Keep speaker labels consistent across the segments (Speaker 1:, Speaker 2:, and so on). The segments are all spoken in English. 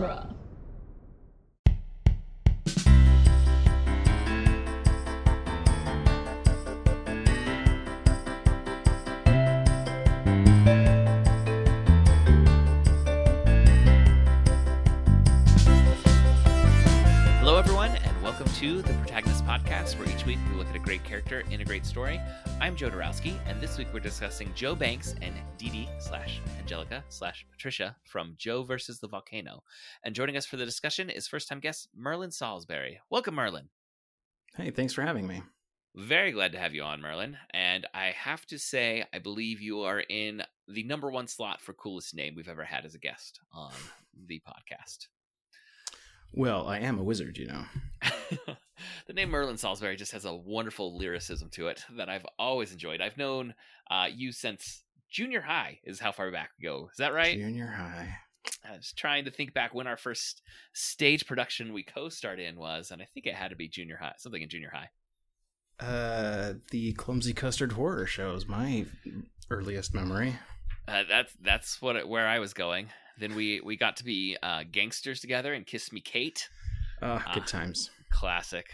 Speaker 1: genre.
Speaker 2: Podcast, where each week we look at a great character in a great story. I'm Joe Dorowski, and this week we're discussing Joe Banks and Dede slash Angelica slash Patricia from Joe versus the Volcano. And joining us for the discussion is first time guest Merlin Salisbury. Welcome, Merlin.
Speaker 3: Hey, thanks for having me.
Speaker 2: Very glad to have you on, Merlin. And I have to say, I believe you are in the number one slot for coolest name we've ever had as a guest on the podcast.
Speaker 3: Well, I am a wizard, you know.
Speaker 2: the name Merlin Salisbury just has a wonderful lyricism to it that I've always enjoyed. I've known uh, you since junior high, is how far back we go. Is that right?
Speaker 3: Junior high.
Speaker 2: I was trying to think back when our first stage production we co-starred in was, and I think it had to be junior high, something in junior high.
Speaker 3: Uh, the Clumsy Custard Horror Show is my earliest memory.
Speaker 2: Uh, that's that's what it, where I was going. Then we we got to be uh, gangsters together and Kiss Me Kate.
Speaker 3: Uh, good
Speaker 2: Ah.
Speaker 3: times.
Speaker 2: classic.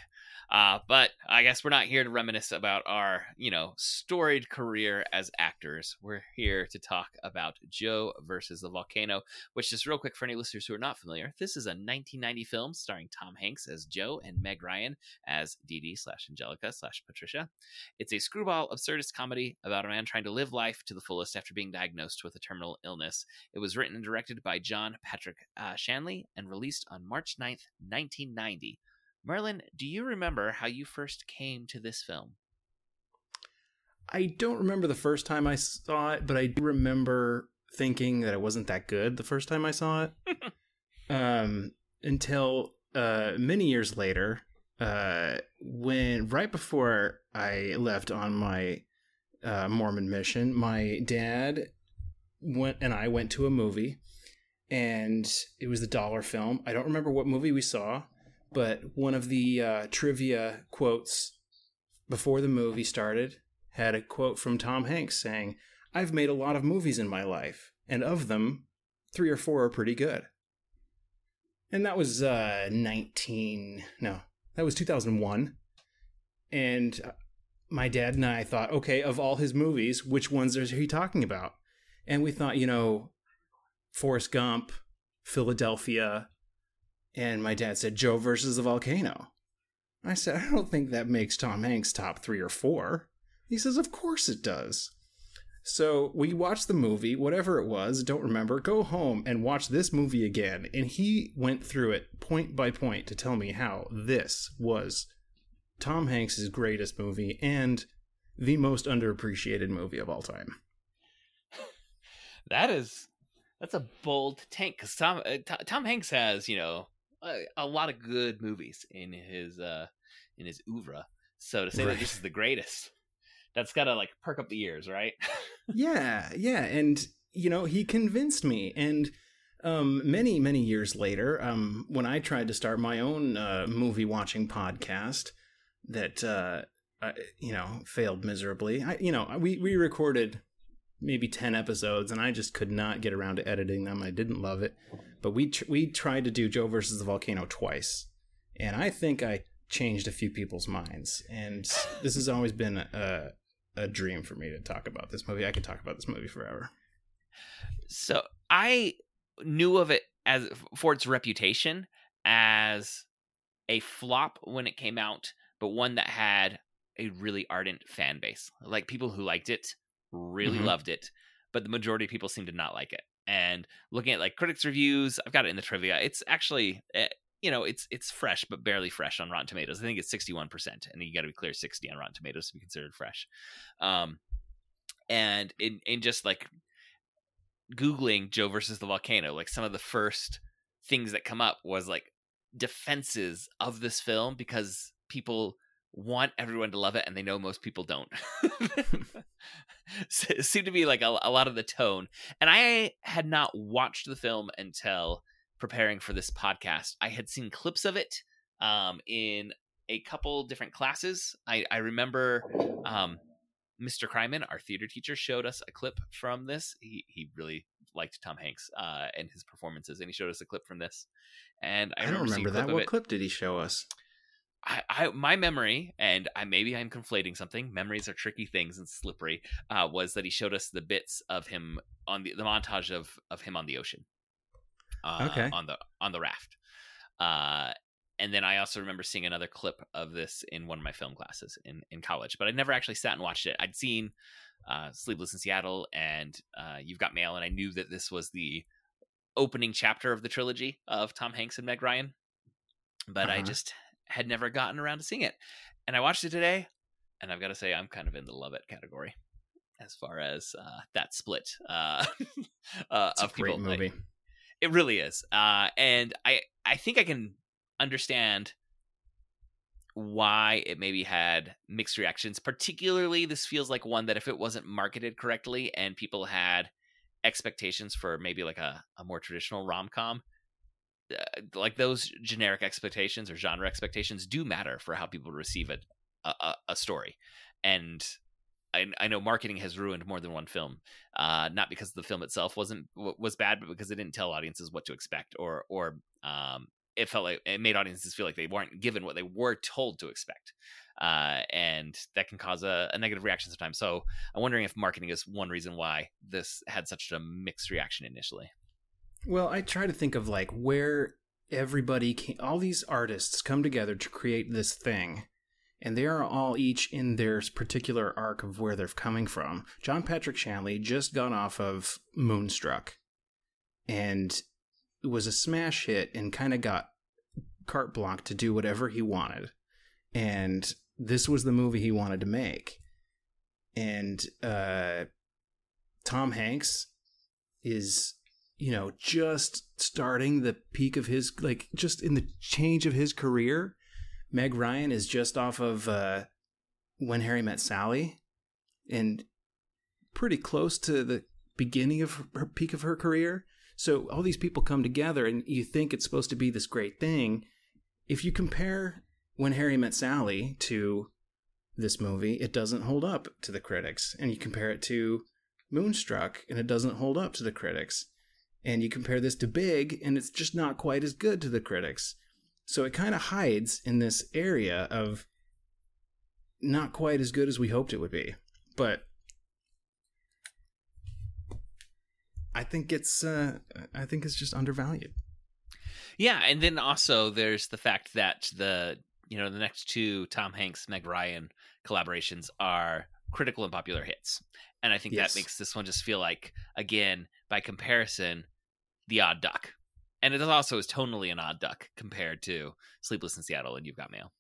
Speaker 2: Uh, but I guess we're not here to reminisce about our, you know, storied career as actors. We're here to talk about Joe versus the Volcano, which just real quick for any listeners who are not familiar, this is a 1990 film starring Tom Hanks as Joe and Meg Ryan as Dede slash Angelica slash Patricia. It's a screwball absurdist comedy about a man trying to live life to the fullest after being diagnosed with a terminal illness. It was written and directed by John Patrick uh, Shanley and released on March 9th, 1990. Merlin, do you remember how you first came to this film?
Speaker 3: I don't remember the first time I saw it, but I do remember thinking that it wasn't that good the first time I saw it. um, until uh, many years later, uh, when right before I left on my uh, Mormon mission, my dad went and I went to a movie, and it was the dollar film. I don't remember what movie we saw, but one of the uh, trivia quotes before the movie started had a quote from Tom Hanks saying, I've made a lot of movies in my life, and of them, three or four are pretty good. And that was uh, 19, no, that was 2001. And uh, my dad and I thought, okay, of all his movies, which ones is he talking about? And we thought, you know, Forrest Gump, Philadelphia, and my dad said Joe versus the volcano. I said, I don't think that makes Tom Hanks top three or four. He says, Of course it does. So we watched the movie, whatever it was, don't remember, go home and watch this movie again. And he went through it point by point to tell me how this was Tom Hanks' greatest movie and the most underappreciated movie of all time.
Speaker 2: That is, that's a bold tank because Tom uh, Tom Hanks has you know a, a lot of good movies in his uh in his oeuvre. So to say that this is the greatest, that's gotta like perk up the ears, right?
Speaker 3: yeah, yeah, and you know he convinced me. And um, many many years later, um, when I tried to start my own uh, movie watching podcast, that uh, I, you know failed miserably. I, you know, we we recorded maybe ten episodes, and I just could not get around to editing them. I didn't love it, but we tr- we tried to do Joe versus the volcano twice, and I think I changed a few people's minds. And this has always been a a dream for me to talk about this movie. I could talk about this movie forever.
Speaker 2: So I knew of it as for its reputation as a flop when it came out, but one that had a really ardent fan base. Like people who liked it really
Speaker 3: Mhm.
Speaker 2: loved it, but the majority of people seem to not like it. And looking at like critics reviews, I've got it in the trivia. It's actually eh, you know, it's it's fresh but barely fresh on Rotten Tomatoes. I think it's 61% and you got to be clear 60 on Rotten Tomatoes to be considered fresh. Um and in in just like googling joe versus the volcano like some of the first things that come up was like defenses of this film because people want everyone to love it and they know most people don't so seemed to be like a, a lot of the tone and i had not watched the film until preparing for this podcast i had seen clips of it um, in a couple different classes i, I remember um, Mr. Kryman, our theater teacher, showed us a clip from this. He he really liked Tom Hanks uh, and his performances, and he showed us a clip from this. And I,
Speaker 3: I don't
Speaker 2: remember,
Speaker 3: that. What
Speaker 2: it.
Speaker 3: clip did he show us?
Speaker 2: I, I my memory, and I maybe I'm conflating something. Memories are tricky things and slippery. Uh, was that he showed us the bits of him on the the montage of of him on the ocean. Uh,
Speaker 3: Okay.
Speaker 2: On the on the raft. Uh, and then I also remember seeing another clip of this in one of my film classes in in college, but I never actually sat and watched it. I'd seen uh, Sleepless in Seattle and uh, You've Got Mail, and I knew that this was the opening chapter of the trilogy of Tom Hanks and Meg Ryan. But I
Speaker 3: Uh-huh.
Speaker 2: just had never gotten around to seeing it, and I watched it today, and I've got to say I'm kind of in the love it category as far as uh, that split uh, uh,
Speaker 3: It's a
Speaker 2: of
Speaker 3: great.
Speaker 2: Like,
Speaker 3: movie.
Speaker 2: it really is. Uh, and I I think I can understand why it maybe had mixed reactions. Particularly, this feels like one that if it wasn't marketed correctly and people had expectations for maybe like a, a more traditional rom com, uh, like those generic expectations or genre expectations do matter for how people receive a, a, a story. And I, I know marketing has ruined more than one film, uh, not because the film itself wasn't was bad, but because it didn't tell audiences what to expect, or or um, it felt like it made audiences feel like they weren't given what they were told to expect, uh, and that can cause a, a negative reaction sometimes. So I'm wondering if marketing is one reason why this had such a mixed reaction initially.
Speaker 3: Well, I try to think of like where everybody, can, all these artists come together to create this thing, and they are all each in their particular arc of where they're coming from. John Patrick Shanley just got off of Moonstruck, and was a smash hit, and kind of got carte blanche to do whatever he wanted, and this was the movie he wanted to make, and uh, Tom Hanks is you know, just starting the peak of his, like, just in the change of his career. Meg Ryan is just off of uh, When Harry Met Sally and pretty close to the beginning of her peak of her career. So all these people come together and you think it's supposed to be this great thing. If you compare When Harry Met Sally to this movie, it doesn't hold up to the critics. And you compare it to Moonstruck and it doesn't hold up to the critics and you compare this to Big, and it's just not quite as good to the critics. So it kind of hides in this area of not quite as good as we hoped it would be. But I think it's uh, I think it's just undervalued.
Speaker 2: Yeah, and then also there's the fact that the you know the next two Tom Hanks Meg Ryan collaborations are critical and popular hits, and I think
Speaker 3: Yes.
Speaker 2: that makes this one just feel like again by comparison the odd duck, and it also is tonally an odd duck compared to Sleepless in Seattle and You've Got Mail.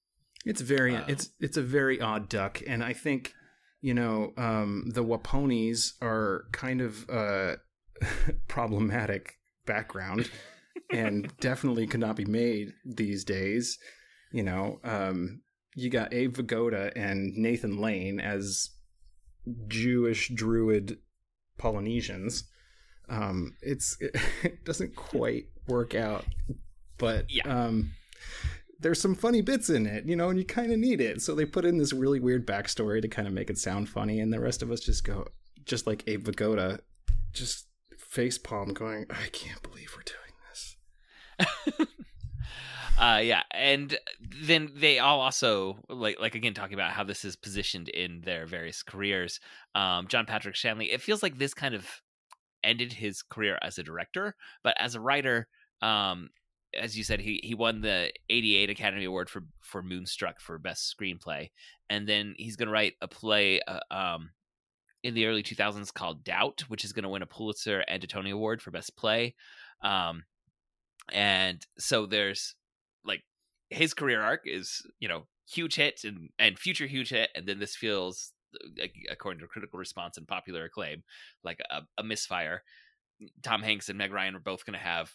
Speaker 3: It's very
Speaker 2: Um,
Speaker 3: it's it's a very odd duck, and I think you know um, the Waponis are kind of uh, problematic background, and definitely could not be made these days. You know, um, you got Abe Vigoda and Nathan Lane as Jewish Druid Polynesians. Um, it's it, doesn't quite work out, but
Speaker 2: Yeah.
Speaker 3: um, there's some funny bits in it, you know, and you kind of need it. So they put in this really weird backstory to kind of make it sound funny, and the rest of us just go, just like Abe Vigoda, just face palm, going, I can't believe we're doing this.
Speaker 2: uh yeah and then they all also like like again talking about how this is positioned in their various careers um john patrick shanley it feels like this kind of ended his career as a director but as a writer um as you said he he won the 88 academy award for for moonstruck for best screenplay and then he's going to write a play uh, um in the early 2000s called doubt which is going to win a pulitzer and a tony award for best play um and so there's like his career arc is you know huge hit and and future huge hit and then this feels according to critical response and popular acclaim like a, a misfire tom hanks and meg ryan are both going to have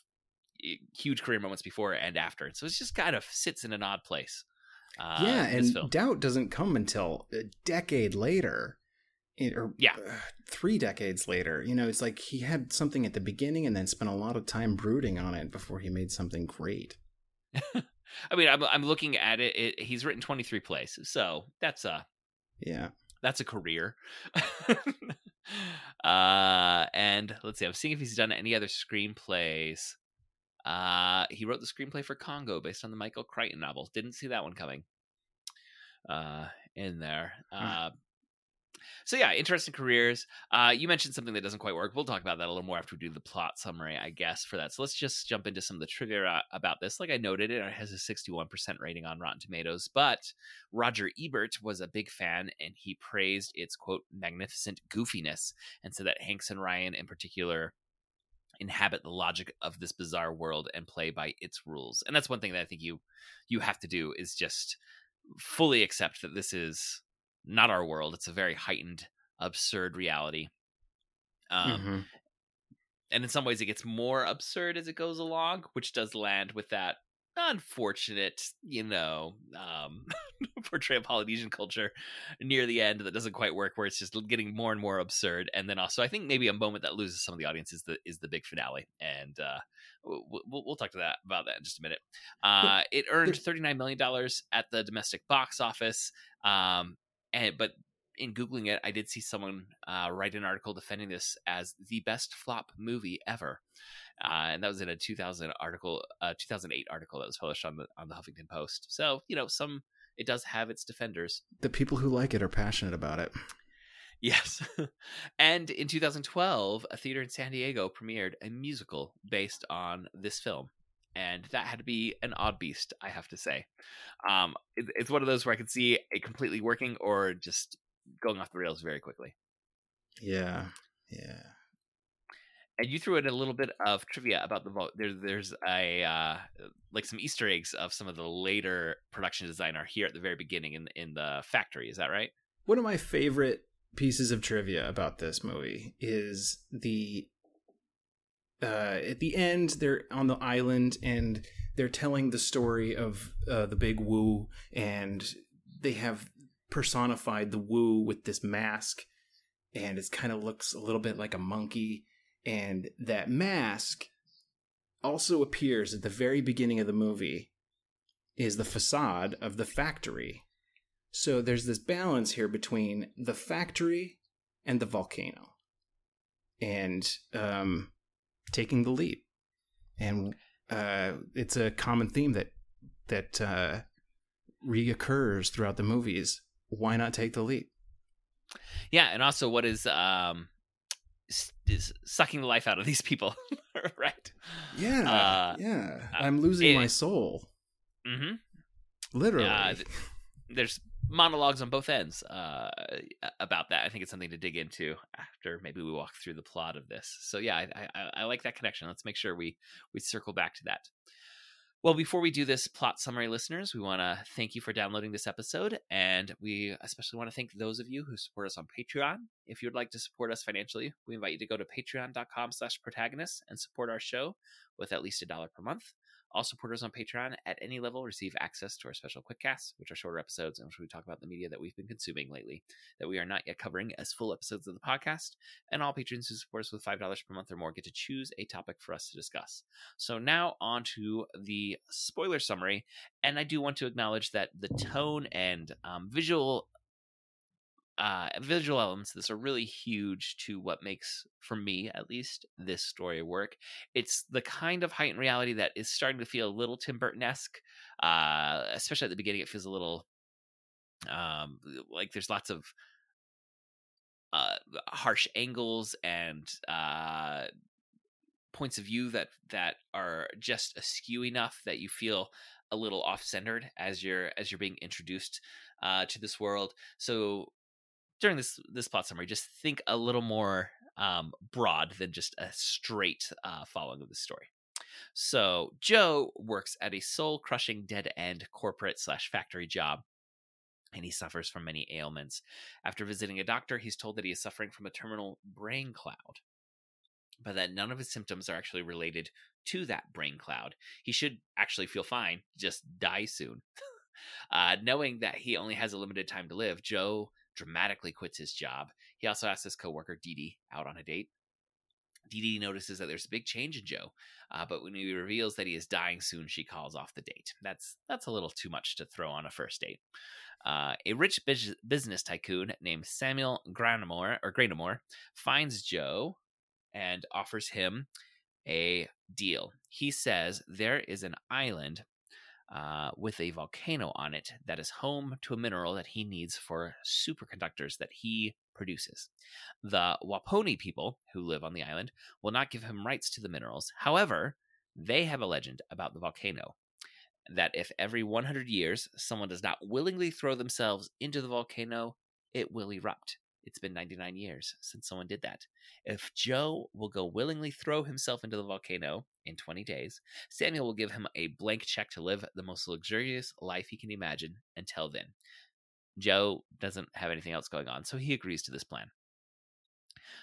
Speaker 2: huge career moments before and after so it just kind of sits in an odd place uh,
Speaker 3: yeah, and
Speaker 2: film.
Speaker 3: Doubt doesn't come until a decade later. Or
Speaker 2: Yeah.
Speaker 3: uh, three decades later. You know, it's like he had something at the beginning and then spent a lot of time brooding on it before he made something great.
Speaker 2: i mean I'm, I'm looking at it, it he's written 23 plays so that's uh
Speaker 3: Yeah.
Speaker 2: That's a career. uh, and let's see. I'm seeing if he's done any other screenplays. Uh, he wrote the screenplay for Congo based on the Michael Crichton novel. Didn't see that one coming. Uh, in there. Uh, so yeah, interesting careers. Uh, you mentioned something that doesn't quite work. We'll talk about that a little more after we do the plot summary, I guess, for that. So let's just jump into some of the trivia about this. Like I noted, it has a 61% rating on Rotten Tomatoes, but Roger Ebert was a big fan and he praised its quote magnificent goofiness and said that Hanks and Ryan in particular inhabit the logic of this bizarre world and play by its rules. And that's one thing that I think you you have to do is just fully accept that this is not our world. It's a very heightened, absurd reality. Um, mm-hmm. And in some ways, it gets more absurd as it goes along, which does land with that unfortunate, you know, um, portrayal of Polynesian culture near the end that doesn't quite work, where it's just getting more and more absurd. And then also, I think maybe a moment that loses some of the audience is the is the big finale, and uh, we'll, we'll talk to that about that in just a minute. Uh, it earned thirty nine million dollars at the domestic box office, um, and but in googling it, I did see someone uh, write an article defending this as the best flop movie ever, uh, and that was in a 2000 article, uh, 2008 article that was published on the on the Huffington Post. So you know, some it does have its defenders.
Speaker 3: The people who like it are passionate about it.
Speaker 2: Yes. and in 2012, a theater in San Diego premiered a musical based on this film and that had to be an odd beast, I have to say. Um, it, it's one of those where I could see it completely working or just going off the rails very quickly.
Speaker 3: Yeah, yeah.
Speaker 2: And you threw in a little bit of trivia about the vote. There's there's a uh, like some Easter eggs of some of the later production design are here at the very beginning in in the factory. Is that right?
Speaker 3: One of my favorite pieces of trivia about this movie is the uh, at the end they're on the island and they're telling the story of uh, the big Wu and they have personified the Wu with this mask and it kind of looks a little bit like a monkey and that mask also appears at the very beginning of the movie is the facade of the factory. So there's this balance here between the factory and the volcano. And um taking the lead, and uh, it's a common theme that that uh, reoccurs throughout the movies. Why not take the lead?
Speaker 2: Yeah, and also what is um is sucking the life out of these people, right?
Speaker 3: Yeah, uh, yeah. I'm losing it, my soul.
Speaker 2: Mm-hmm.
Speaker 3: Literally. Uh,
Speaker 2: there's monologues on both ends uh, about that. I think it's something to dig into after maybe we walk through the plot of this. So yeah, I, I, I like that connection. Let's make sure we we circle back to that. Well, before we do this plot summary, listeners, we want to thank you for downloading this episode, and we especially want to thank those of you who support us on Patreon. If you would like to support us financially, we invite you to go to patreon.com slash protagonist and support our show with at least a dollar per month. All supporters on Patreon at any level receive access to our special quickcasts, which are shorter episodes in which we talk about the media that we've been consuming lately that we are not yet covering as full episodes of the podcast. And all patrons who support us with $5 per month or more get to choose a topic for us to discuss. So now on to the spoiler summary. And I do want to acknowledge that the tone and um, visual uh, visual elements this are really huge to what makes, for me at least, this story work. It's the kind of heightened reality that is starting to feel a little Tim Burton esque, uh, especially at the beginning. It feels a little um, like there's lots of uh, harsh angles and uh, points of view that that are just askew enough that you feel a little off centered as you're as you're being introduced uh, to this world. So during this this plot summary, just think a little more um, broad than just a straight uh, following of the story. So Joe works at a soul crushing dead end corporate slash factory job. And he suffers from many ailments. After visiting a doctor, he's told that he is suffering from a terminal brain cloud, but that none of his symptoms are actually related to that brain cloud. He should actually feel fine, just die soon. uh, knowing that he only has a limited time to live, Joe dramatically quits his job. He also asks his coworker Dede out on a date. Dede notices that there's a big change in Joe, uh, but when he reveals that he is dying soon, she calls off the date. That's that's a little too much to throw on a first date. Uh, a rich biz- business tycoon named Samuel Graynamore or Graynamore finds Joe and offers him a deal. He says there is an island uh, with a volcano on it that is home to a mineral that he needs for superconductors that he produces. The Waponi people who live on the island will not give him rights to the minerals. However, they have a legend about the volcano that if every 100 years someone does not willingly throw themselves into the volcano, it will erupt. It's been 99 years since someone did that. If Joe will go willingly throw himself into the volcano in 20 days, Samuel will give him a blank check to live the most luxurious life he can imagine until then. Joe doesn't have anything else going on, so he agrees to this plan.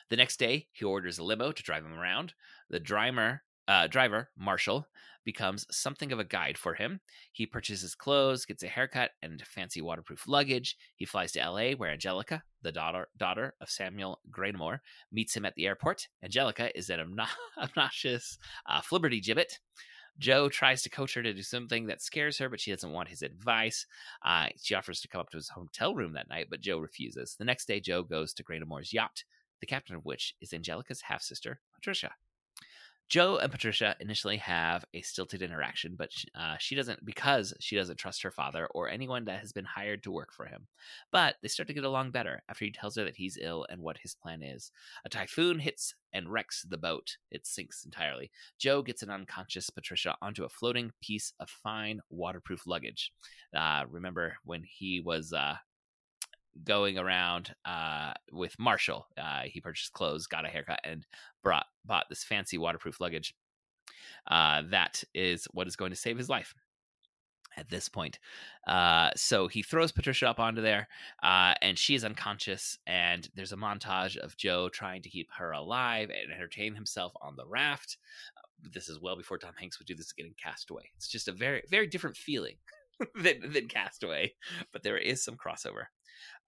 Speaker 2: The next day, he orders a limo to drive him around. The driver, uh, driver Marshall, becomes something of a guide for him. He purchases clothes, gets a haircut, and fancy waterproof luggage. He flies to LA, where Angelica, the daughter daughter of Samuel Graynamore, meets him at the airport. Angelica is an obnoxious uh, flibberty gibbet. Joe tries to coach her to do something that scares her, but she doesn't want his advice. Uh, she offers to come up to his hotel room that night, but Joe refuses. The next day, Joe goes to Graynamore's yacht, the captain of which is Angelica's half sister, Patricia. Joe and Patricia initially have a stilted interaction, but uh, she doesn't because she doesn't trust her father or anyone that has been hired to work for him. But they start to get along better after he tells her that he's ill and what his plan is. A typhoon hits and wrecks the boat. It sinks entirely. Joe gets an unconscious Patricia onto a floating piece of fine waterproof luggage. Uh, remember when he was uh, going around uh, with Marshall. Uh, he purchased clothes, got a haircut, and brought bought this fancy waterproof luggage. Uh, that is what is going to save his life at this point. Uh, so he throws Patricia up onto there, uh, and she is unconscious. And there's a montage of Joe trying to keep her alive and entertain himself on the raft. This is well before Tom Hanks would do this again in Castaway. It's just a very, very different feeling than, than Castaway, but there is some crossover.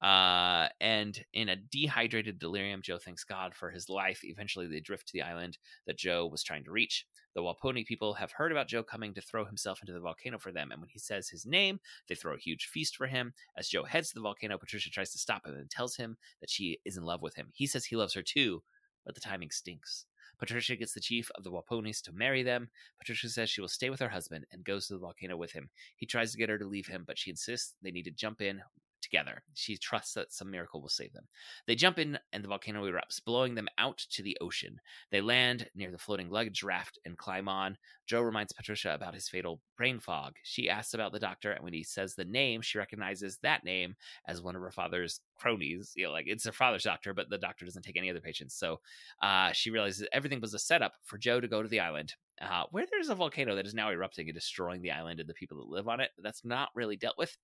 Speaker 2: Uh, and in a dehydrated delirium, Joe thanks God for his life. Eventually, they drift to the island that Joe was trying to reach. The Waponi people have heard about Joe coming to throw himself into the volcano for them, and when he says his name, they throw a huge feast for him. As Joe heads to the volcano, Patricia tries to stop him and tells him that she is in love with him. He says he loves her too, but the timing stinks. Patricia gets the chief of the Waponis to marry them. Patricia says she will stay with her husband and goes to the volcano with him. He tries to get her to leave him, but she insists they need to jump in together. She trusts that some miracle will save them. They jump in and the volcano erupts, blowing them out to the ocean. They land near the floating luggage raft and climb on. Joe reminds Patricia about his fatal brain fog. She asks about the doctor, and when he says the name, she recognizes that name as one of her father's cronies. You know, like it's her father's doctor, but the doctor doesn't take any other patients. So uh, she realizes everything was a setup for Joe to go to the island uh, where there's a volcano that is now erupting and destroying the island and the people that live on it. That's not really dealt with.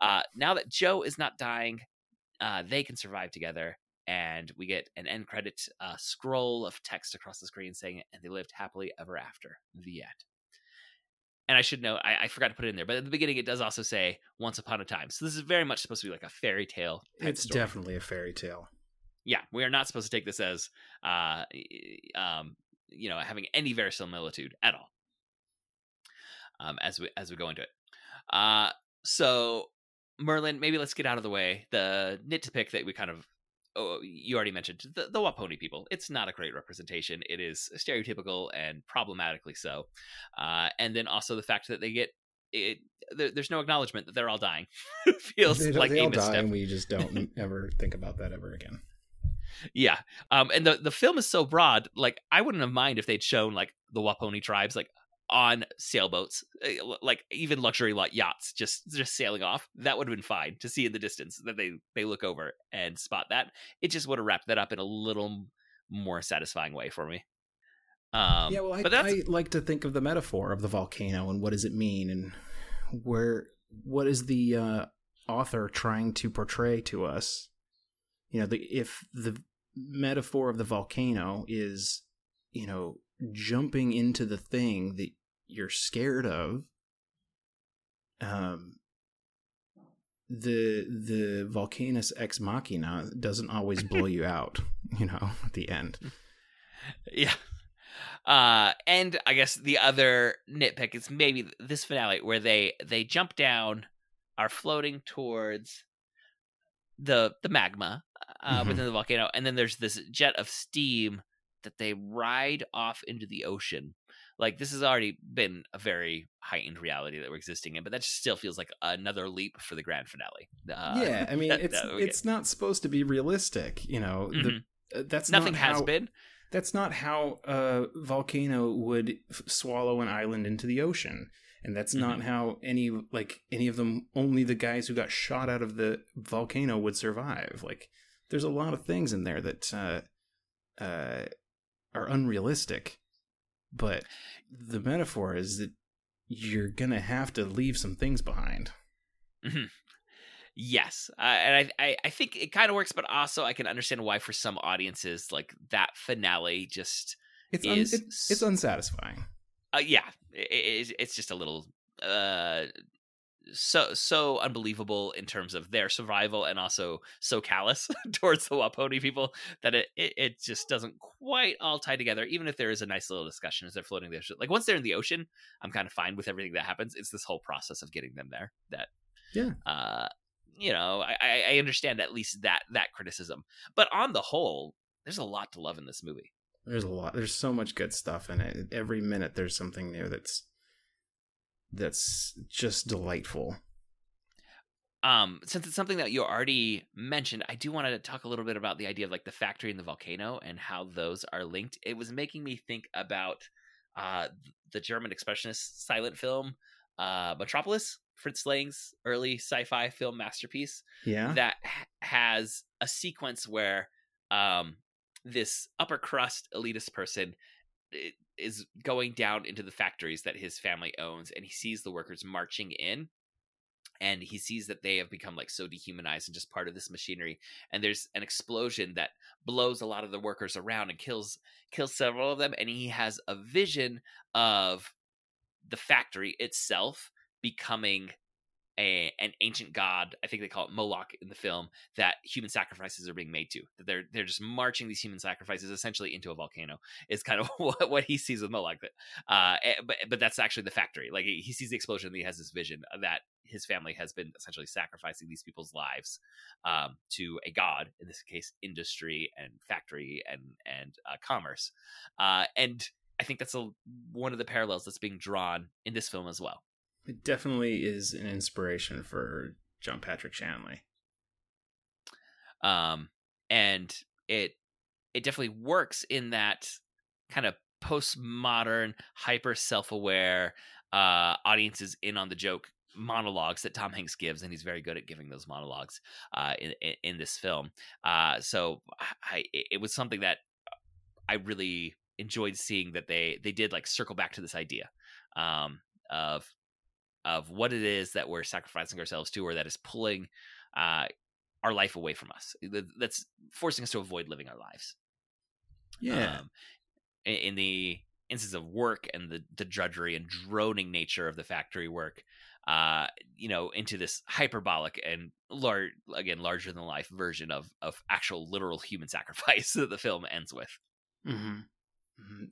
Speaker 2: Uh, now that Joe is not dying, uh, they can survive together. And we get an end credit uh, scroll of text across the screen saying, and they lived happily ever after. The end. And I should note, I, I, forgot to put it in there, but at the beginning it does also say "Once upon a time." So this is very much supposed to be like a fairy tale.
Speaker 3: It's
Speaker 2: story.
Speaker 3: definitely a fairy tale.
Speaker 2: Yeah, we are not supposed to take this as uh, um, you know having any verisimilitude at all um, as we as we go into it. Uh, so Merlin, maybe let's get out of the way. The nit to pick that we kind of oh, you already mentioned the, the Waponi people. It's not a great representation. It is stereotypical and problematically so. Uh, and then also the fact that they get it. There, there's no acknowledgement that they're all dying. feels
Speaker 3: they,
Speaker 2: like
Speaker 3: they
Speaker 2: a
Speaker 3: all
Speaker 2: misstep.
Speaker 3: die, and we just don't ever think about that ever again.
Speaker 2: Yeah. Um, and the, the film is so broad, like I wouldn't have mind if they'd shown like the Waponi tribes like on sailboats, eh, like even luxury yachts just just sailing off. That would have been fine to see in the distance that they they look over and spot that. It just would have wrapped that up in a little more satisfying way for me. Um,
Speaker 3: yeah, well, I,
Speaker 2: but that's...
Speaker 3: I like to think of the metaphor of the volcano and what does it mean and where what is the uh, author trying to portray to us you know the if the metaphor of the volcano is you know jumping into the thing that you're scared of um the the volcanus ex machina doesn't always blow you out you know at the end
Speaker 2: yeah. Uh, and I guess the other nitpick is maybe this finale where they they jump down, are floating towards the the magma uh,
Speaker 3: Mhm.
Speaker 2: within the volcano, and then there's this jet of steam that they ride off into the ocean. Like this has already been a very heightened reality that we're existing in, but that just still feels like another leap for the grand finale. Uh,
Speaker 3: yeah, I mean,
Speaker 2: that-
Speaker 3: it's
Speaker 2: that
Speaker 3: it's not supposed to be realistic. You know,
Speaker 2: Mhm.
Speaker 3: the, uh, that's
Speaker 2: nothing
Speaker 3: not
Speaker 2: has
Speaker 3: how,
Speaker 2: been.
Speaker 3: That's not how a volcano would f- swallow an island into the ocean, and that's not
Speaker 2: Mm-hmm.
Speaker 3: how any like any of them. Only the guys who got shot out of the volcano would survive. Like, there's a lot of things in there that uh, uh, are unrealistic. But the metaphor is that you're gonna have to leave some things behind.
Speaker 2: Yes, uh, and I, I I think it kind of works, but also I can understand why for some audiences like that finale just
Speaker 3: It's un- it, it's unsatisfying.
Speaker 2: uh, yeah it, it, it's just a little uh so so unbelievable in terms of their survival and also so callous towards the Waponi people that it, it it just doesn't quite all tie together. Even if there is a nice little discussion as they're floating the ocean, like once they're in the ocean, I'm kind of fine with everything that happens. It's this whole process of getting them there that
Speaker 3: Yeah.
Speaker 2: uh you know I I I understand at least that that criticism, but on the whole, there's a lot to love in this movie.
Speaker 3: There's a lot. There's so much good stuff in it. Every minute there's something new that's that's just delightful.
Speaker 2: um since it's something that you already mentioned i do want to talk a little bit about the idea of like the factory and the volcano and how those are linked it was making me think about uh the german expressionist silent film uh metropolis fritz lang's early sci-fi film masterpiece
Speaker 3: Yeah.
Speaker 2: that ha- has a sequence where um this upper crust elitist person is going down into the factories that his family owns and he sees the workers marching in and he sees that they have become like so dehumanized and just part of this machinery and there's an explosion that blows a lot of the workers around and kills kills several of them and he has a vision of the factory itself becoming a an ancient god i think they call it moloch in the film that human sacrifices are being made to that they're they're just marching these human sacrifices essentially into a volcano is kind of what, what he sees with moloch but uh eh, but but that's actually the factory like he he sees the explosion and he has this vision that his family has been essentially sacrificing these people's lives um, to a god in this case industry and factory and and uh, commerce uh, and i think that's a, one of the parallels that's being drawn in this film as well
Speaker 3: It definitely is an inspiration for John Patrick Shanley.
Speaker 2: um, and it it definitely works in that kind of postmodern, hyper self-aware uh, audiences in on the joke monologues that Tom Hanks gives, and he's very good at giving those monologues uh, in, in in this film. Uh, so I, it was something that I really enjoyed seeing that they they did like circle back to this idea um, of of what it is that we're sacrificing ourselves to, or that is pulling uh, our life away from us. That's forcing us to avoid living our lives.
Speaker 3: Yeah.
Speaker 2: Um, in, the instance of work and the the drudgery and droning nature of the factory work, uh, you know, into this hyperbolic and large again larger than life version of of actual literal human sacrifice that the film ends with.
Speaker 3: hmm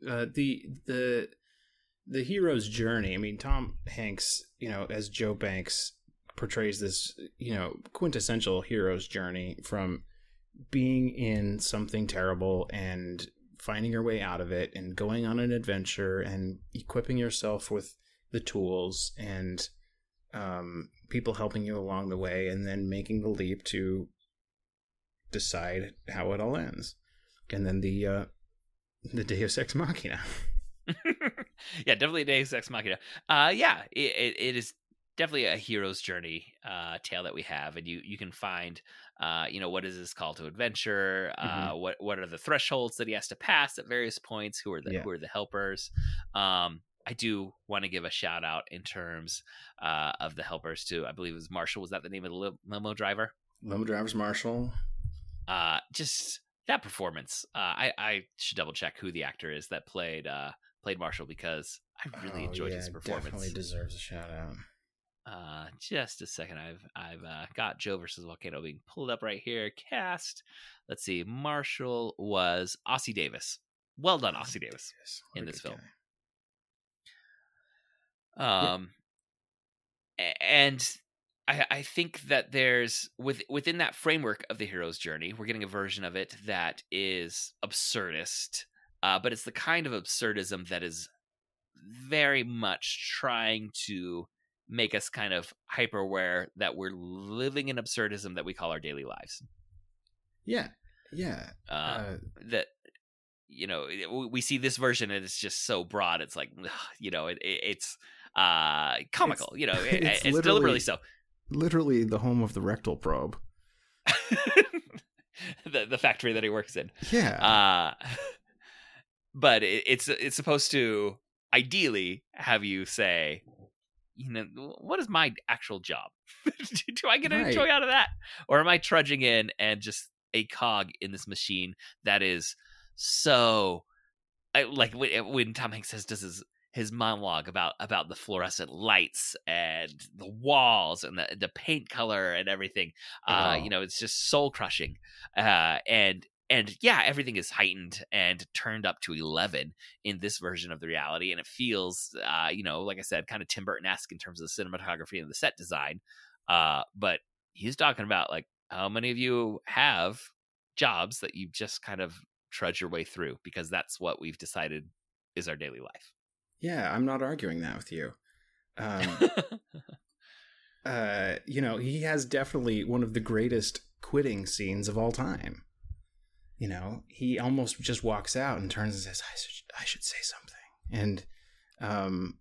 Speaker 3: Uh, the the the hero's journey. I mean, Tom Hanks, you know, as Joe Banks portrays this, you know, quintessential hero's journey from being in something terrible and finding your way out of it and going on an adventure and equipping yourself with the tools and um, people helping you along the way and then making the leap to decide how it all ends and then the uh, the Deus Ex Machina.
Speaker 2: yeah, definitely a Deus Ex Machina. Uh, yeah, it, it, is definitely a hero's journey uh, tale that we have, and you you can find, uh, you know, what is this call to adventure? Uh, what what are the thresholds that he has to pass at various points? Who are the
Speaker 3: Yeah.
Speaker 2: who are the helpers? Um, I do want to give a shout out in terms uh, of the helpers too. I believe it was Marshall. Was that the name of the limo driver?
Speaker 3: Limo Driver's Marshall.
Speaker 2: uh just that performance uh i i should double check who the actor is that played uh played marshall because i really
Speaker 3: Oh,
Speaker 2: enjoyed
Speaker 3: yeah,
Speaker 2: his performance
Speaker 3: Definitely deserves a shout out.
Speaker 2: uh just a second i've i've uh, got joe versus volcano being pulled up right here cast let's see marshall was ossie davis well done, Ossie Davis, in this film.
Speaker 3: guy.
Speaker 2: Um, a- and I, I think that there's with within that framework of the hero's journey, we're getting a version of it that is absurdist, uh, but it's the kind of absurdism that is very much trying to make us kind of hyper aware that we're living in absurdism that we call our daily lives.
Speaker 3: Yeah, yeah.
Speaker 2: Uh,
Speaker 3: Uh,
Speaker 2: that you know we- we see this version and it's just so broad it's like you know it, it, it's uh comical you know it-
Speaker 3: it's
Speaker 2: it's,
Speaker 3: literally-
Speaker 2: deliberately so
Speaker 3: literally the home of the rectal probe.
Speaker 2: the the factory that he works in
Speaker 3: Yeah,
Speaker 2: uh but it, it's it's supposed to ideally have you say you know what is my actual job do i get any
Speaker 3: Right.
Speaker 2: joy out of that or am i trudging in and just a cog in this machine that is so I, like when, when tom hanks says does his his monologue about about the fluorescent lights and the walls and the the paint color and everything uh
Speaker 3: Oh.
Speaker 2: you know it's just soul crushing uh and and yeah everything is heightened and turned up to 11 in this version of the reality and it feels uh you know like i said kind of tim burton-esque in terms of the cinematography and the set design uh but he's talking about like how many of you have jobs that you just kind of trudge your way through because that's what we've decided is our daily life
Speaker 3: yeah. I'm not arguing that with you. Um, uh, you know, he has definitely one of the greatest quitting scenes of all time. You know, he almost just walks out and turns and says, "I should, I should say something," and um,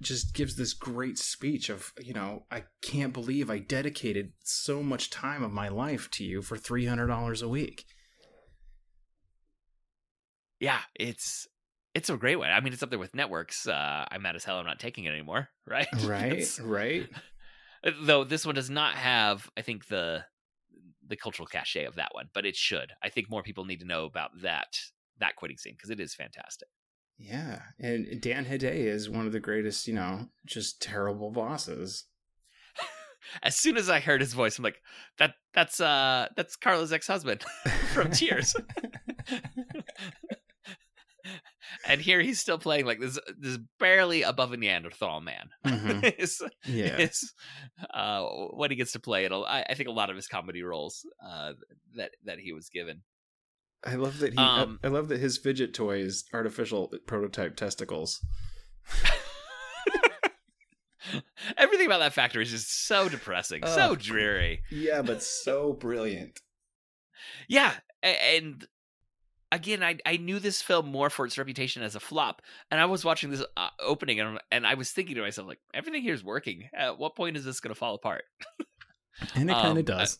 Speaker 3: just gives this great speech of, you know, I can't believe I dedicated so much time of my life to you for three hundred dollars a week.
Speaker 2: yeah it's it's a great one i mean it's up there with networks uh i'm mad as hell i'm not taking it anymore right
Speaker 3: Right, right.
Speaker 2: though this one does not have i think the the cultural cachet of that one but it should. I think more people need to know about that that quitting scene because it is fantastic.
Speaker 3: Yeah, and Dan Hedaya is one of the greatest, you know, just terrible bosses.
Speaker 2: as soon as i heard his voice i'm like that that's uh that's carla's ex-husband from cheers and here he's still playing like this this barely above a neanderthal man
Speaker 3: Mhm.
Speaker 2: is
Speaker 3: Yeah,
Speaker 2: is uh what he gets to play it I, I think a lot of his comedy roles uh that that he was given
Speaker 3: I love that he.
Speaker 2: Um,
Speaker 3: I love that his fidget toy is artificial prototype testicles.
Speaker 2: everything about that factory is just so depressing so
Speaker 3: Oh.
Speaker 2: dreary
Speaker 3: Yeah, but so brilliant.
Speaker 2: yeah and again I, I knew this film more for its reputation as a flop and i was watching this uh, opening and, and i was thinking to myself like everything here is working at what point is this going to fall apart
Speaker 3: And it
Speaker 2: Um,
Speaker 3: kind of does.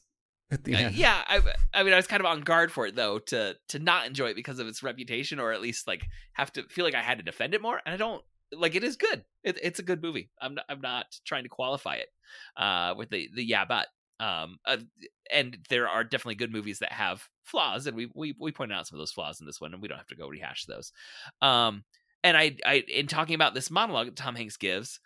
Speaker 3: At the
Speaker 2: Uh,
Speaker 3: end.
Speaker 2: yeah I, I mean i was kind of on guard for it though to to not enjoy it because of its reputation or at least like have to feel like i had to defend it more and i don't like it is good it, it's a good movie i'm not, i'm not trying to qualify it uh with the the yeah but um uh, and there are definitely good movies that have flaws and we we we pointed out some of those flaws in this one and we don't have to go rehash those um and i i in talking about this monologue that tom hanks gives